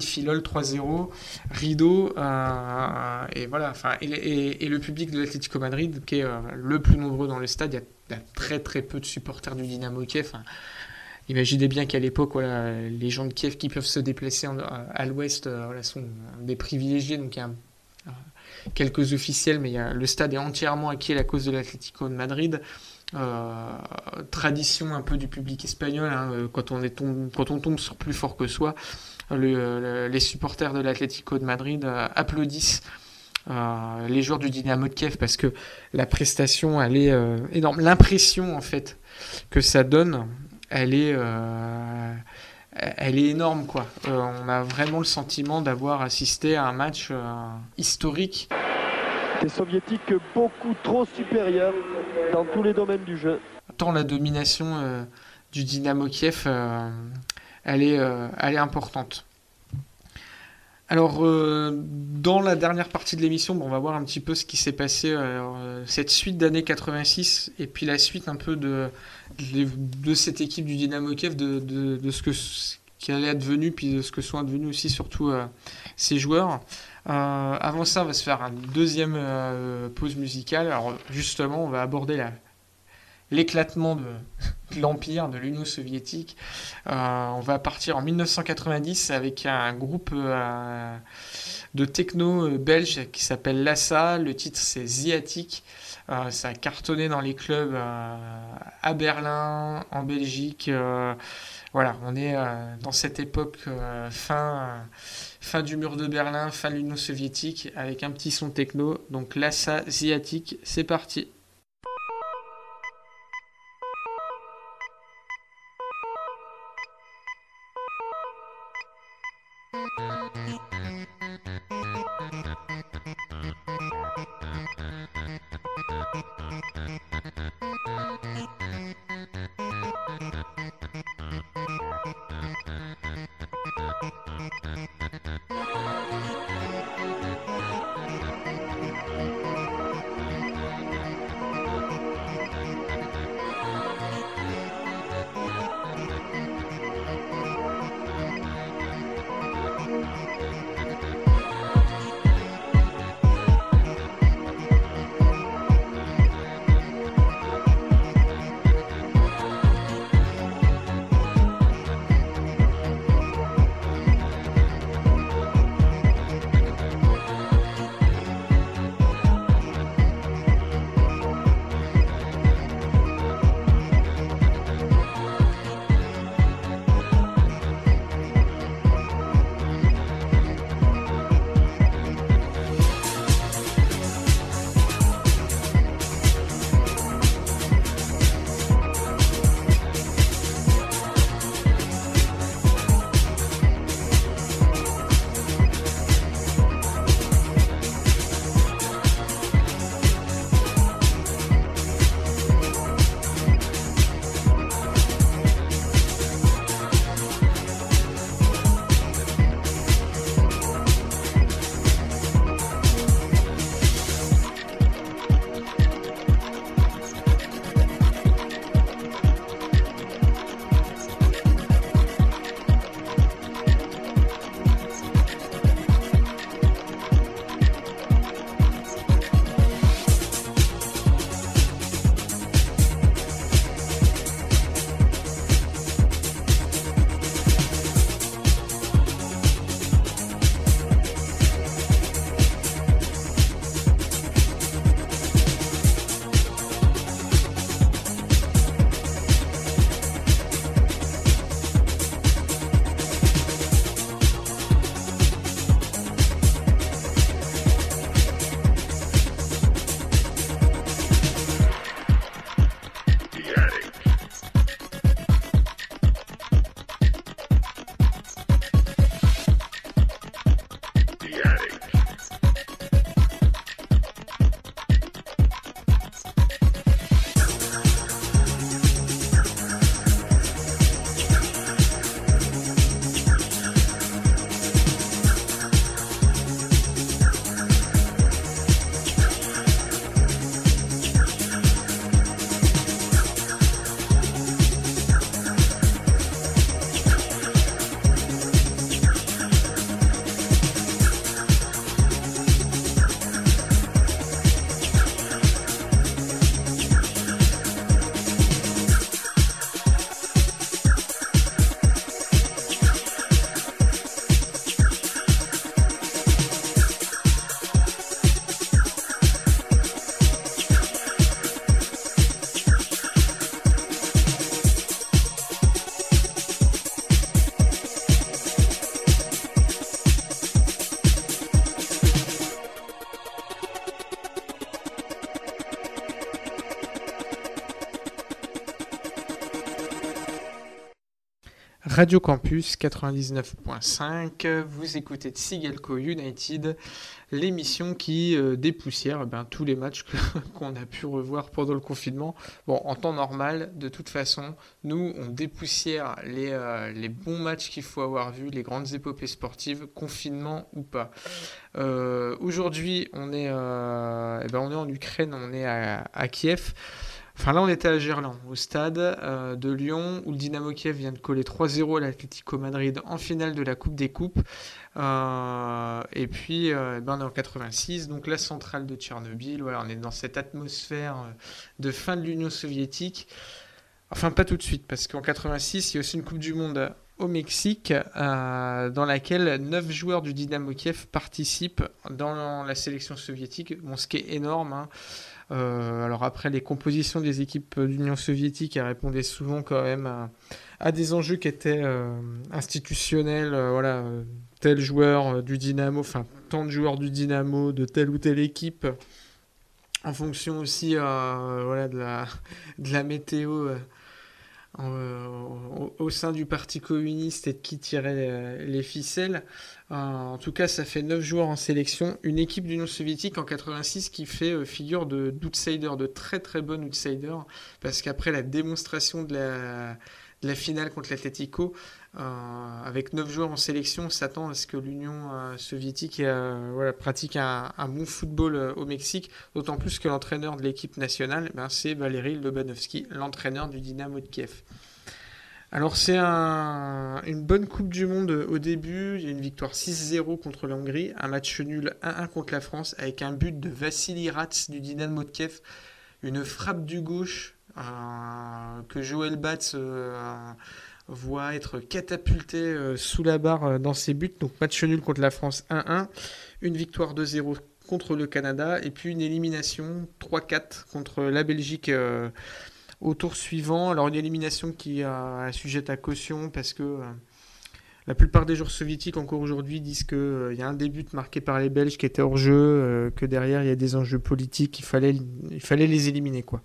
Filol 3-0. Rideau et voilà. Et, le public de l'Atlético Madrid qui est le plus nombreux dans le stade. Il y, a, très peu de supporters du Dynamo Kiev. Imaginez bien qu'à l'époque, les gens de Kiev qui peuvent se déplacer à l'ouest euh, sont des privilégiés. Donc il y a euh, quelques officiels, mais le stade est entièrement acquis à la cause de l'Atlético de Madrid. Euh, tradition un peu du public espagnol, hein, quand, on est tombe, quand on tombe sur plus fort que soi, les supporters de l'Atlético de Madrid applaudissent les joueurs du Dynamo de Kiev parce que la prestation elle est énorme. L'impression en fait que ça donne elle est, euh, elle est énorme. Quoi. Euh, on a vraiment le sentiment d'avoir assisté à un match euh, historique. Des soviétiques beaucoup trop supérieurs dans tous les domaines du jeu. Tant la domination du Dynamo Kiev, elle, est, elle est importante. Alors, dans la dernière partie de l'émission, bon, on va voir un petit peu ce qui s'est passé, cette suite d'année 86, et puis la suite un peu de, de cette équipe du Dynamo Kiev, de, de, ce que qui allait être devenu, puis de ce que sont devenus aussi surtout euh, ces joueurs. Euh, avant ça, on va se faire une deuxième euh, pause musicale. Alors justement, on va aborder la, l'éclatement de, l'Empire, de l'Union soviétique. on va partir en 1990 avec un groupe de techno belge qui s'appelle Lassa. Le titre c'est Ziatique. ça a cartonné dans les clubs à Berlin, en Belgique. voilà, on est dans cette époque fin du mur de Berlin, fin de l'Union soviétique, avec un petit son techno. Donc Lassa asiatique, c'est parti. Radio Campus 99.5, vous écoutez Tsigelco United, l'émission qui euh, dépoussière ben, tous les matchs qu'on a pu revoir pendant le confinement. Bon, en temps normal, de toute façon, nous, on dépoussière les, euh, les bons matchs qu'il faut avoir vus, les grandes épopées sportives, confinement ou pas. Euh, aujourd'hui, on, est, eh ben, on est en Ukraine, on est à, à Kiev Enfin là, on était à Gerland, au stade euh, de Lyon, où le Dynamo Kiev vient de coller 3-0 à l'Atlético Madrid en finale de la Coupe des Coupes. Euh, et puis, euh, ben, on est en 86, donc la centrale de Tchernobyl. Voilà, on est dans cette atmosphère de fin de l'Union soviétique. Enfin, pas tout de suite, parce qu'en 86, il y a aussi une Coupe du Monde au Mexique, dans laquelle 9 joueurs du Dynamo Kiev participent dans la sélection soviétique. Bon, ce qui est énorme. Hein. Euh, alors après, les compositions des équipes d'Union soviétique elles répondaient souvent quand même à, des enjeux qui étaient euh, institutionnels. Euh, voilà, tel joueur du Dynamo, enfin tant de joueurs du Dynamo de telle ou telle équipe, en fonction aussi voilà, de, la, de la météo. Au, sein du Parti communiste et de qui tirait les ficelles. Euh, en tout cas, ça fait 9 joueurs en sélection. Une équipe d'Union soviétique en 86 qui fait euh, figure d'outsider, de, très très bon outsider, parce qu'après la démonstration de la, finale contre l'Atletico, euh, avec 9 joueurs en sélection, on s'attend à ce que l'Union soviétique pratique un, bon football au Mexique, d'autant plus que l'entraîneur de l'équipe nationale, ben, c'est Valéry Lobanovski, l'entraîneur du Dynamo de Kiev. Alors c'est une bonne Coupe du Monde au début, une victoire 6-0 contre la Hongrie, un match nul 1-1 contre la France avec un but de Vassili Rats du Dynamo de Kiev, une frappe du gauche euh, que Joël Batz euh, voit être catapulté euh, sous la barre dans ses buts, donc match nul contre la France 1-1, une victoire 2-0 contre le Canada et puis une élimination 3-4 contre la Belgique au tour suivant. Alors une élimination qui est sujette à caution parce que euh, la plupart des joueurs soviétiques encore aujourd'hui disent qu'il euh, y a un début marqué par les Belges qui était hors jeu, euh, que derrière il y a des enjeux politiques, il fallait, fallait les éliminer quoi.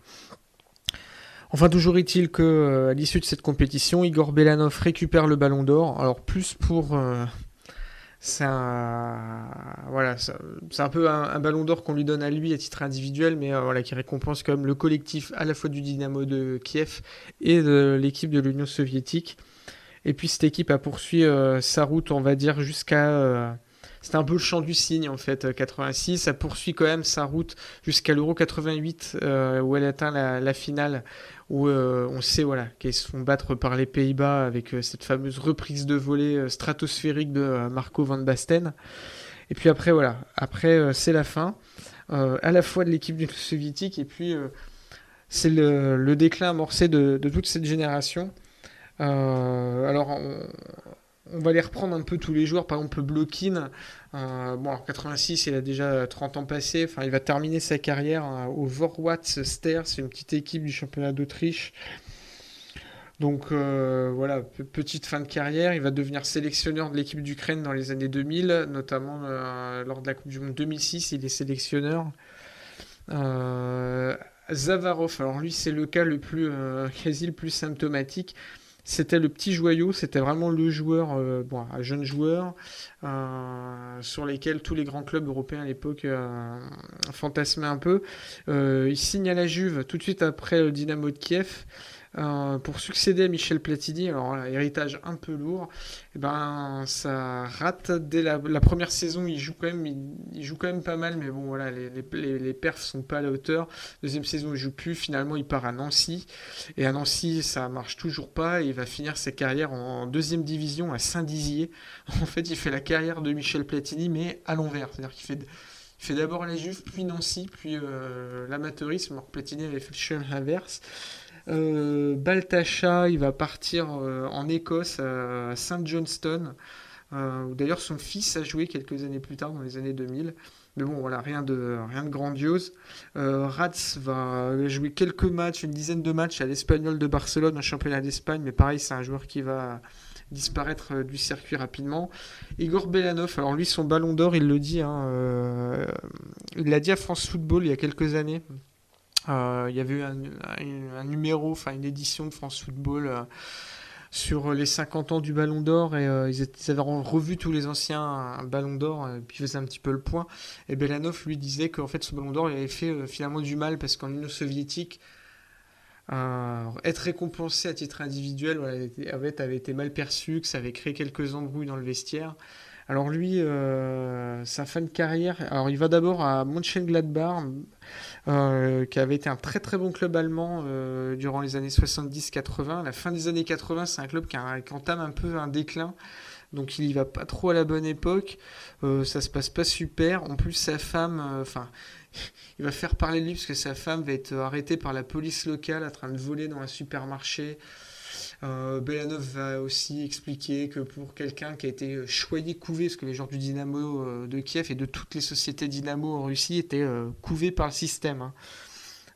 Enfin, toujours est-il que à l'issue de cette compétition, Igor Belanov récupère le ballon d'or. Alors plus pour c'est un, voilà, c'est un peu un, ballon d'or qu'on lui donne à lui à titre individuel, mais euh, voilà, qui récompense quand même le collectif à la fois du Dynamo de Kiev et de l'équipe de l'Union soviétique. Et puis cette équipe a poursuivi euh, sa route, on va dire, jusqu'à euh, c'était un peu le champ du signe en fait, 86. Ça poursuit quand même sa route jusqu'à l'Euro 88 où elle atteint la finale où euh, on sait voilà, qu'ils se font battre par les Pays-Bas avec euh, cette fameuse reprise de volée euh, stratosphérique de Marco van Basten. Et puis après, voilà, après c'est la fin, à la fois de l'équipe soviétique et puis c'est le, déclin amorcé de, toute cette génération. alors, on va les reprendre un peu tous les joueurs. Par exemple, Blokin, euh, bon, en 86, il a déjà 30 ans passés. Enfin, il va terminer sa carrière hein, au Vorwärts Ster, c'est une petite équipe du championnat d'Autriche. Donc euh, voilà, petite fin de carrière. Il va devenir sélectionneur de l'équipe d'Ukraine dans les années 2000, notamment euh, lors de la Coupe du Monde 2006. Il est sélectionneur. Zavarov, alors lui, c'est le cas le plus quasi le plus symptomatique. C'était le petit joyau, c'était vraiment le joueur, euh, bon, un jeune joueur, euh, sur lesquels tous les grands clubs européens à l'époque euh, fantasmaient un peu. il signe à la Juve tout de suite après le Dynamo de Kiev. Euh, pour succéder à Michel Platini, alors héritage un peu lourd, eh ben ça rate dès la, première saison. Il joue quand même, il, joue quand même pas mal, mais bon voilà, les, les, les, perfs sont pas à la hauteur. Deuxième saison, il joue plus. Finalement, il part à Nancy, et à Nancy, ça marche toujours pas. Et il va finir sa carrière en deuxième division à Saint-Dizier. En fait, il fait la carrière de Michel Platini, mais à l'envers, c'est-à-dire qu'il fait il fait d'abord les Juves, puis Nancy, puis euh, l'amateurisme. Alors Platini avait fait le chemin inverse. Euh, Baltacha, il va partir euh, en Écosse, à Saint Johnston, euh, où d'ailleurs son fils a joué quelques années plus tard, dans les années 2000. Mais bon, voilà, rien de, rien de grandiose. Rats va jouer quelques matchs, une dizaine de matchs à l'Espagnol de Barcelone, un championnat d'Espagne, mais pareil, c'est un joueur qui va disparaître du circuit rapidement. Igor Belanov, alors lui, son ballon d'or, il le dit, hein, il l'a dit à France Football il y a quelques années. Euh, il y avait eu un, numéro, enfin une édition de France Football euh, sur les 50 ans du Ballon d'Or et euh, ils, avaient revu tous les anciens Ballons d'Or et puis faisaient un petit peu le point. Et Belanov lui disait qu'en fait ce Ballon d'Or il avait fait finalement du mal parce qu'en Union soviétique, être récompensé à titre individuel avait, avait, été mal perçu, que ça avait créé quelques embrouilles dans le vestiaire. Alors lui, sa fin de carrière, alors il va d'abord à Mönchengladbach, qui avait été un très très bon club allemand durant les années 70-80. La fin des années 80, c'est un club qui, entame un peu un déclin donc il y va pas trop à la bonne époque. Euh, ça se passe pas super. En plus, sa femme, euh, enfin, il va faire parler de lui parce que sa femme va être arrêtée par la police locale en train de voler dans un supermarché. Euh, Belanov va aussi expliquer que pour quelqu'un qui a été choyé, couvé, parce que les gens du Dynamo de Kiev et de toutes les sociétés Dynamo en Russie étaient couvés par le système. Hein.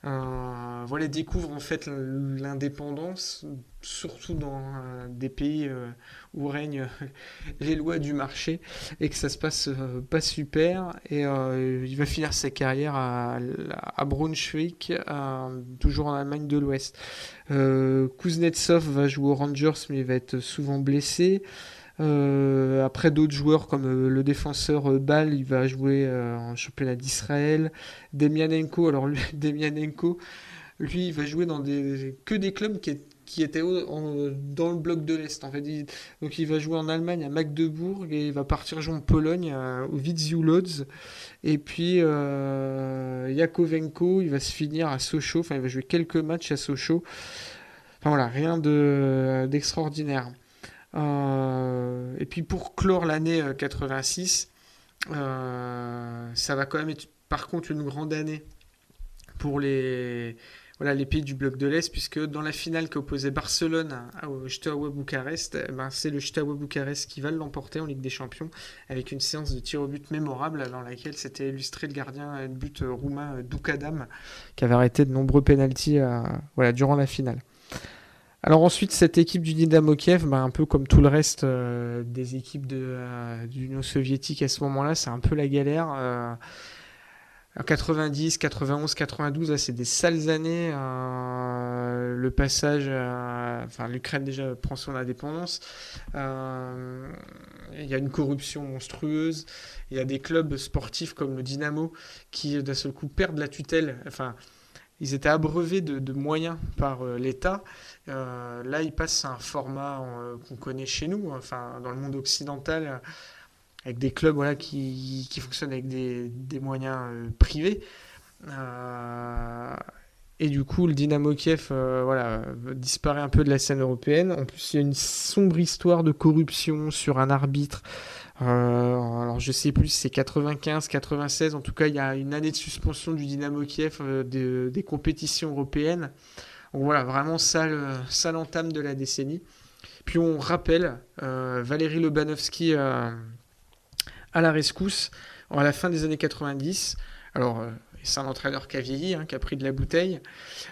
Euh, voilà, découvre en fait l'indépendance, surtout dans euh, des pays euh, où règnent les lois du marché et que ça se passe pas super. Et il va finir sa carrière à, à Braunschweig, toujours en Allemagne de l'Ouest. Kuznetsov va jouer aux Rangers, mais il va être souvent blessé. Euh, après d'autres joueurs comme euh, le défenseur euh, Ball, il va jouer en championnat d'Israël. Demianenko, alors lui, Demianenko, lui, il va jouer dans des, que des clubs qui, qui étaient dans le bloc de l'Est. En fait. donc il va jouer en Allemagne à Magdebourg et il va partir jouer en Pologne au Widziu Lodz. Et puis Yakovenko, il va se finir à Sochaux. Enfin, il va jouer quelques matchs à Sochaux. Enfin voilà, rien d'extraordinaire. Euh, et puis pour clore l'année 86, euh, euh, ça va quand même être par contre une grande année pour les, voilà, les pays du bloc de l'Est, puisque dans la finale qui opposait Barcelone au Steaua Bucarest, eh ben c'est le Steaua Bucarest qui va l'emporter en Ligue des Champions, avec une séance de tir au but mémorable dans laquelle s'était illustré le gardien de but roumain Dukadam, qui avait arrêté de nombreux pénalties voilà, durant la finale. Alors ensuite, cette équipe du Dynamo Kiev, bah, un peu comme tout le reste euh, des équipes de, euh, l'Union soviétique à ce moment-là, c'est un peu la galère. Euh, 90, 91, 92, c'est des sales années. Euh, le passage, enfin l'Ukraine déjà prend son indépendance. Il y a une corruption monstrueuse. Il y a des clubs sportifs comme le Dynamo qui d'un seul coup perdent la tutelle. Enfin, ils étaient abreuvés de, moyens par euh, l'État. Euh, là, ils passent à un format euh, qu'on connaît chez nous, enfin dans le monde occidental, avec des clubs voilà, qui, fonctionnent avec des, des moyens privés. et du coup, le Dynamo Kiev voilà, disparaît un peu de la scène européenne. En plus, il y a une sombre histoire de corruption sur un arbitre euh, alors je sais plus c'est 95, 96, en tout cas il y a une année de suspension du Dynamo Kiev euh, des compétitions européennes. Donc voilà, vraiment sale, entame de la décennie. Puis on rappelle euh, Valérie Lobanovski à la rescousse à la fin des années 90. Alors c'est un entraîneur qui a vieilli, hein, qui a pris de la bouteille,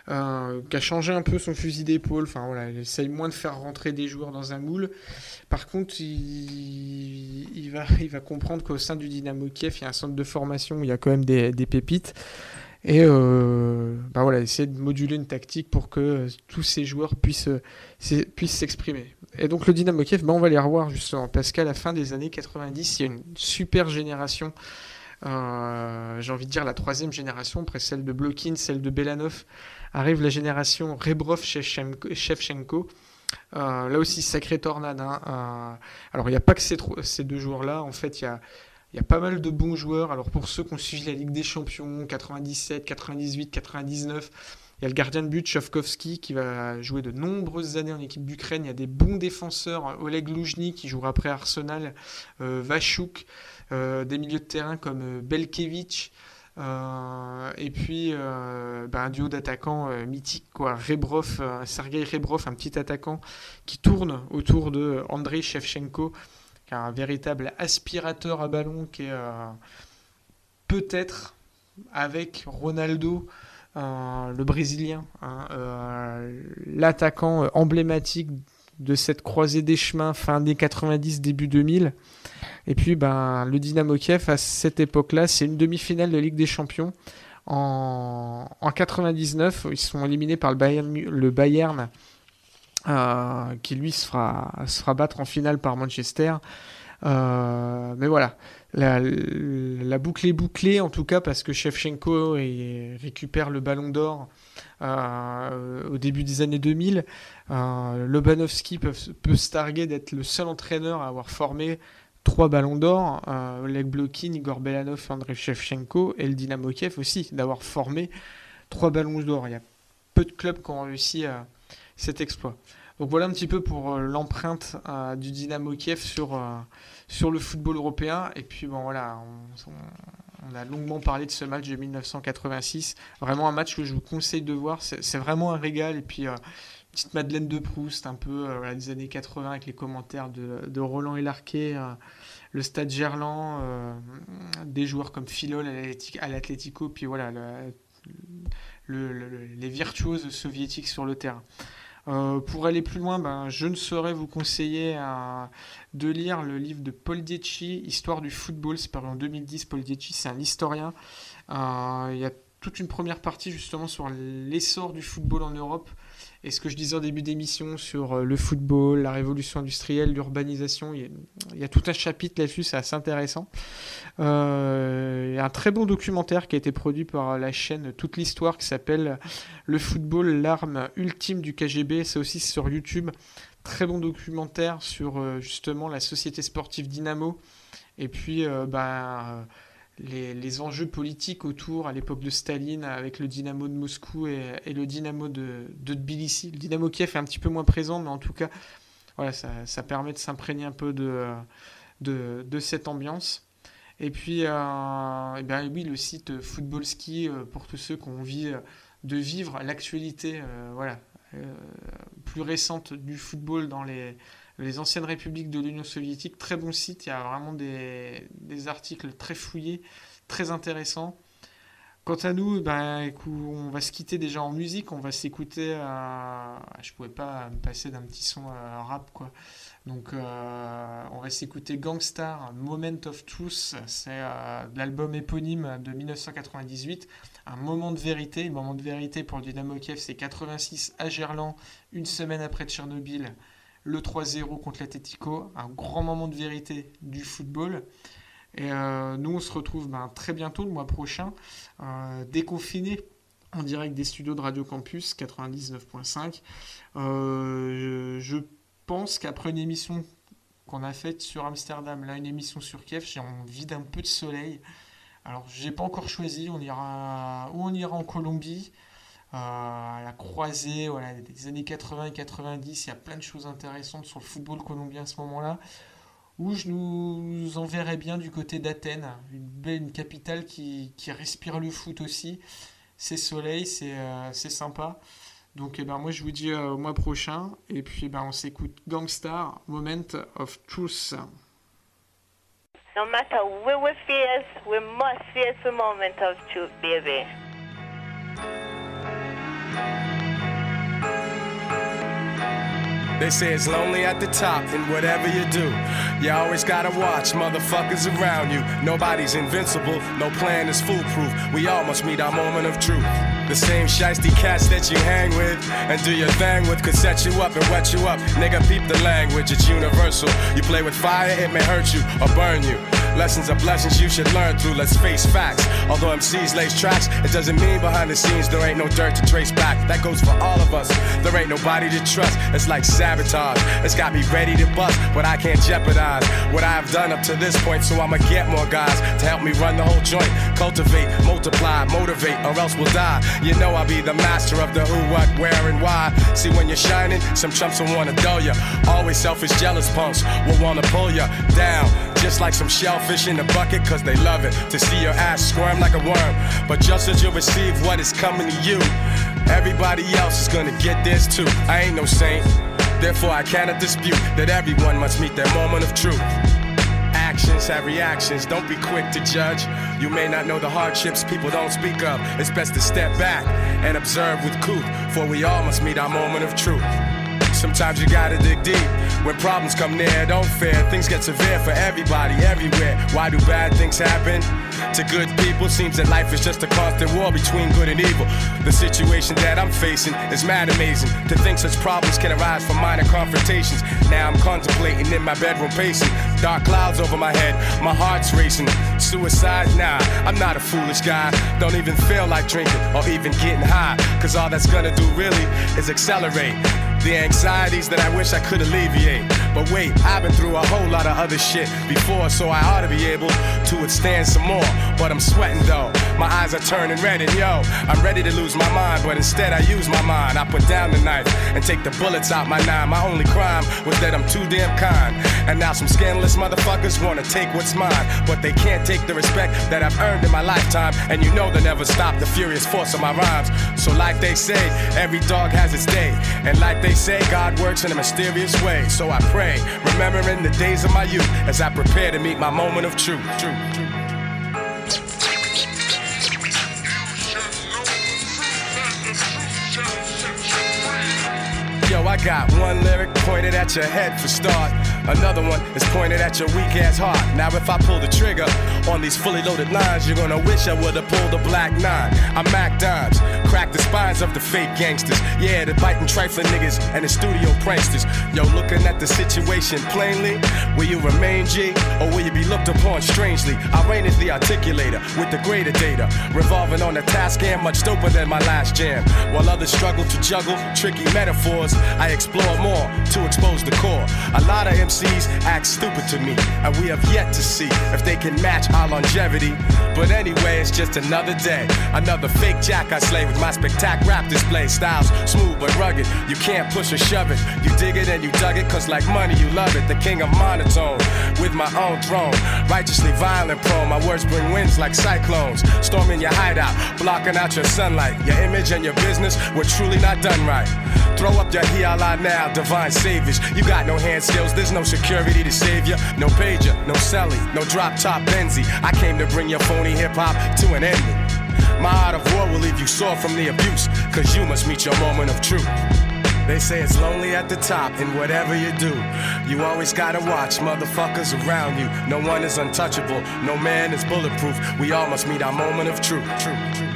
euh, qui a changé un peu son fusil d'épaule. Enfin voilà, il essaye moins de faire rentrer des joueurs dans un moule. Par contre, il, va, il va comprendre qu'au sein du Dynamo Kiev, il y a un centre de formation où il y a quand même des, pépites. Et euh, bah voilà, essayer de moduler une tactique pour que tous ces joueurs puissent puissent s'exprimer. Et donc le Dynamo Kiev, bah on va les revoir justement parce qu'à la fin des années 90, il y a une super génération euh, j'ai envie de dire la troisième génération, après celle de Blokin, celle de Belanov, arrive la génération Rebrov-Shevchenko. Euh, là aussi, sacré tornade. Hein. Euh, alors, il n'y a pas que ces, deux joueurs-là. En fait, il y a, pas mal de bons joueurs. Alors, pour ceux qui ont suivi la Ligue des Champions, 97, 98, 99, il y a le gardien de but, Chovkovski, qui va jouer de nombreuses années en équipe d'Ukraine. Il y a des bons défenseurs, Oleg Loujny, qui jouera après Arsenal, Vachuk. Euh, des milieux de terrain comme euh, Belkevich. Euh, et puis bah, un duo d'attaquants mythiques, quoi. Rebrov, Sergei Rebrov, un petit attaquant qui tourne autour de Andrei Shevchenko, qui est un véritable aspirateur à ballon, qui est peut-être avec Ronaldo, le Brésilien, hein, l'attaquant emblématique de cette croisée des chemins fin des 90, début 2000. Et puis ben, le Dynamo Kiev, à cette époque-là, c'est une demi-finale de Ligue des Champions. En, en 99, ils sont éliminés par le Bayern, euh, qui lui se fera, battre en finale par Manchester. Euh, mais voilà, la, la, boucle est bouclée en tout cas parce que Shevchenko récupère le ballon d'or au début des années 2000. Euh, Lobanovski peut, se targuer d'être le seul entraîneur à avoir formé trois ballons d'or, euh, Oleg Blokin, Igor Belanov, Andrei Shevchenko et le Dynamo Kiev aussi, d'avoir formé trois ballons d'or. Il y a peu de clubs qui ont réussi à cet exploit. Donc voilà un petit peu pour euh, l'empreinte euh, du Dynamo Kiev sur, euh, sur le football européen. Et puis bon voilà, on, a longuement parlé de ce match de 1986. Vraiment un match que je vous conseille de voir. C'est vraiment un régal. Et puis petite Madeleine de Proust, un peu des années 80 avec les commentaires de, Roland Elarquet, le stade Gerland, des joueurs comme Filol à l'Atlético, puis voilà, les virtuoses soviétiques sur le terrain. Euh, pour aller plus loin, ben, je ne saurais vous conseiller euh, de lire le livre de Paul Dietschi, Histoire du football. C'est paru en 2010. Paul Dietschi, c'est un historien. Euh, il y a toute une première partie justement sur l'essor du football en Europe et ce que je disais au début d'émission sur euh, le football, la révolution industrielle, l'urbanisation, il, y a tout un chapitre là-dessus, c'est assez intéressant. Euh, il y a un très bon documentaire qui a été produit par la chaîne Toute l'Histoire qui s'appelle Le football, l'arme ultime du KGB. C'est aussi sur YouTube. Très bon documentaire sur euh, justement la société sportive Dynamo. Et puis, bah, les, enjeux politiques autour à l'époque de Staline avec le Dynamo de Moscou et, le Dynamo de, Tbilissi. Le Dynamo Kiev est un petit peu moins présent, mais en tout cas, voilà, ça, permet de s'imprégner un peu de, de, cette ambiance. Et puis, euh, eh bien, oui, le site Football Ski, euh, pour tous ceux qui ont envie euh, de vivre l'actualité voilà, plus récente du football dans les, les anciennes républiques de l'Union soviétique. Très bon site, il y a vraiment des, articles très fouillés, très intéressants. Quant à nous, ben, on va se quitter déjà en musique, on va s'écouter. Euh, je pouvais pas me passer d'un petit son euh, rap, quoi. Donc, euh, on va s'écouter Gangstar, Moment of Truth. C'est l'album éponyme de 1998. Un moment de vérité. Un moment de vérité pour Dynamo Kiev, c'est 86 à Gerland, une semaine après Tchernobyl le 3-0 contre l'Atletico, un grand moment de vérité du football. Et euh, nous, on se retrouve ben, très bientôt, le mois prochain, euh, déconfiné en direct des studios de Radio Campus 99.5. Euh, je pense qu'après une émission qu'on a faite sur Amsterdam, là une émission sur Kiev, j'ai envie d'un peu de soleil. Alors j'ai pas encore choisi, on ira où on ira en Colombie, à la croisée voilà, des années 80 et 90. Il y a plein de choses intéressantes sur le football colombien à ce moment-là. Où je nous enverrais bien du côté d'Athènes, une belle capitale qui, respire le foot aussi. C'est soleil, c'est euh, sympa. Donc eh ben, moi je vous dis euh, au mois prochain. Et puis eh ben, on s'écoute Gangstar, Moment of Truth. No matter where we face, we must face the moment of truth, baby. They say it's lonely at the top, and whatever you do, you always gotta watch motherfuckers around you. Nobody's invincible, no plan is foolproof. We all must meet our moment of truth. The same shiesty cats that you hang with and do your thing with could set you up and wet you up. Nigga, peep the language, it's universal. You play with fire, it may hurt you or burn you. Lessons are blessings you should learn through. Let's face facts. Although MCs lace tracks, it doesn't mean behind the scenes there ain't no dirt to trace That goes for all of us. There ain't nobody to trust. It's like sabotage. It's got me ready to bust, but I can't jeopardize what I've done up to this point. So I'ma get more guys to help me run the whole joint. Cultivate, multiply, motivate, or else we'll die. You know I'll be the master of the who, what, where, and why. See when you're shining, some chumps will wanna dull ya. Always selfish, jealous punks will wanna pull ya down. Just like some shellfish in a bucket, cause they love it to see your ass squirm like a worm. But just as you receive what is coming to you, everybody else is gonna get this too. I ain't no saint, therefore I cannot dispute that everyone must meet their moment of truth. Actions have reactions, don't be quick to judge. You may not know the hardships people don't speak of. It's best to step back and observe with cool, for we all must meet our moment of truth. Sometimes you gotta dig deep. When problems come near, don't fear. Things get severe for everybody, everywhere. Why do bad things happen? To good people, seems that life is just a constant war between good and evil. The situation that I'm facing is mad amazing. To think such problems can arise from minor confrontations. Now I'm contemplating in my bedroom pacing. Dark clouds over my head, my heart's racing. Suicide, nah, I'm not a foolish guy. Don't even feel like drinking or even getting high. Cause all that's gonna do really is accelerate the anxieties that I wish I could alleviate. But wait, I've been through a whole lot of other shit before, so I ought to be able to withstand some more. But I'm sweating though, my eyes are turning red, and yo, I'm ready to lose my mind, but instead I use my mind. I put down the knife and take the bullets out my nine. My only crime was that I'm too damn kind. And now some scandalous motherfuckers wanna take what's mine, but they can't take the respect that I've earned in my lifetime. And you know they'll never stop the furious force of my rhymes. So, like they say, every dog has its day, and like they say, God works in a mysterious way. So I pray, remembering the days of my youth as I prepare to meet my moment of truth, truth. Yo, I got one lyric pointed at your head for start. Another one is pointed at your weak ass heart. Now, if I pull the trigger on these fully loaded lines, you're gonna wish I would've pulled a black nine. I'm Mac Dimes, crack the spines of the fake gangsters. Yeah, the biting trifling niggas and the studio pranksters. Yo, looking at the situation plainly, will you remain G or will you be looked upon strangely? I reign as the articulator with the greater data, revolving on a task and much doper than my last jam. While others struggle to juggle tricky metaphors, I explore more to expose the core. A lot of act stupid to me, and we have yet to see if they can match our longevity. But anyway, it's just another day, another fake jack I slay with my spectac rap display. Styles smooth but rugged, you can't push or shove it. You dig it and you dug it, cause like money, you love it. The king of monotone, with my own throne. Righteously violent prone, my words bring winds like cyclones. Storming your hideout, blocking out your sunlight. Your image and your business were truly not done right. Throw up your hiala now, divine saviors. You got no hand skills, there's no security to save you. No pager, no celly, no drop top Benzie. I came to bring your phony hip hop to an ending. My art of war will leave you sore from the abuse, cause you must meet your moment of truth. They say it's lonely at the top, and whatever you do, you always gotta watch motherfuckers around you. No one is untouchable, no man is bulletproof. We all must meet our moment of truth. truth.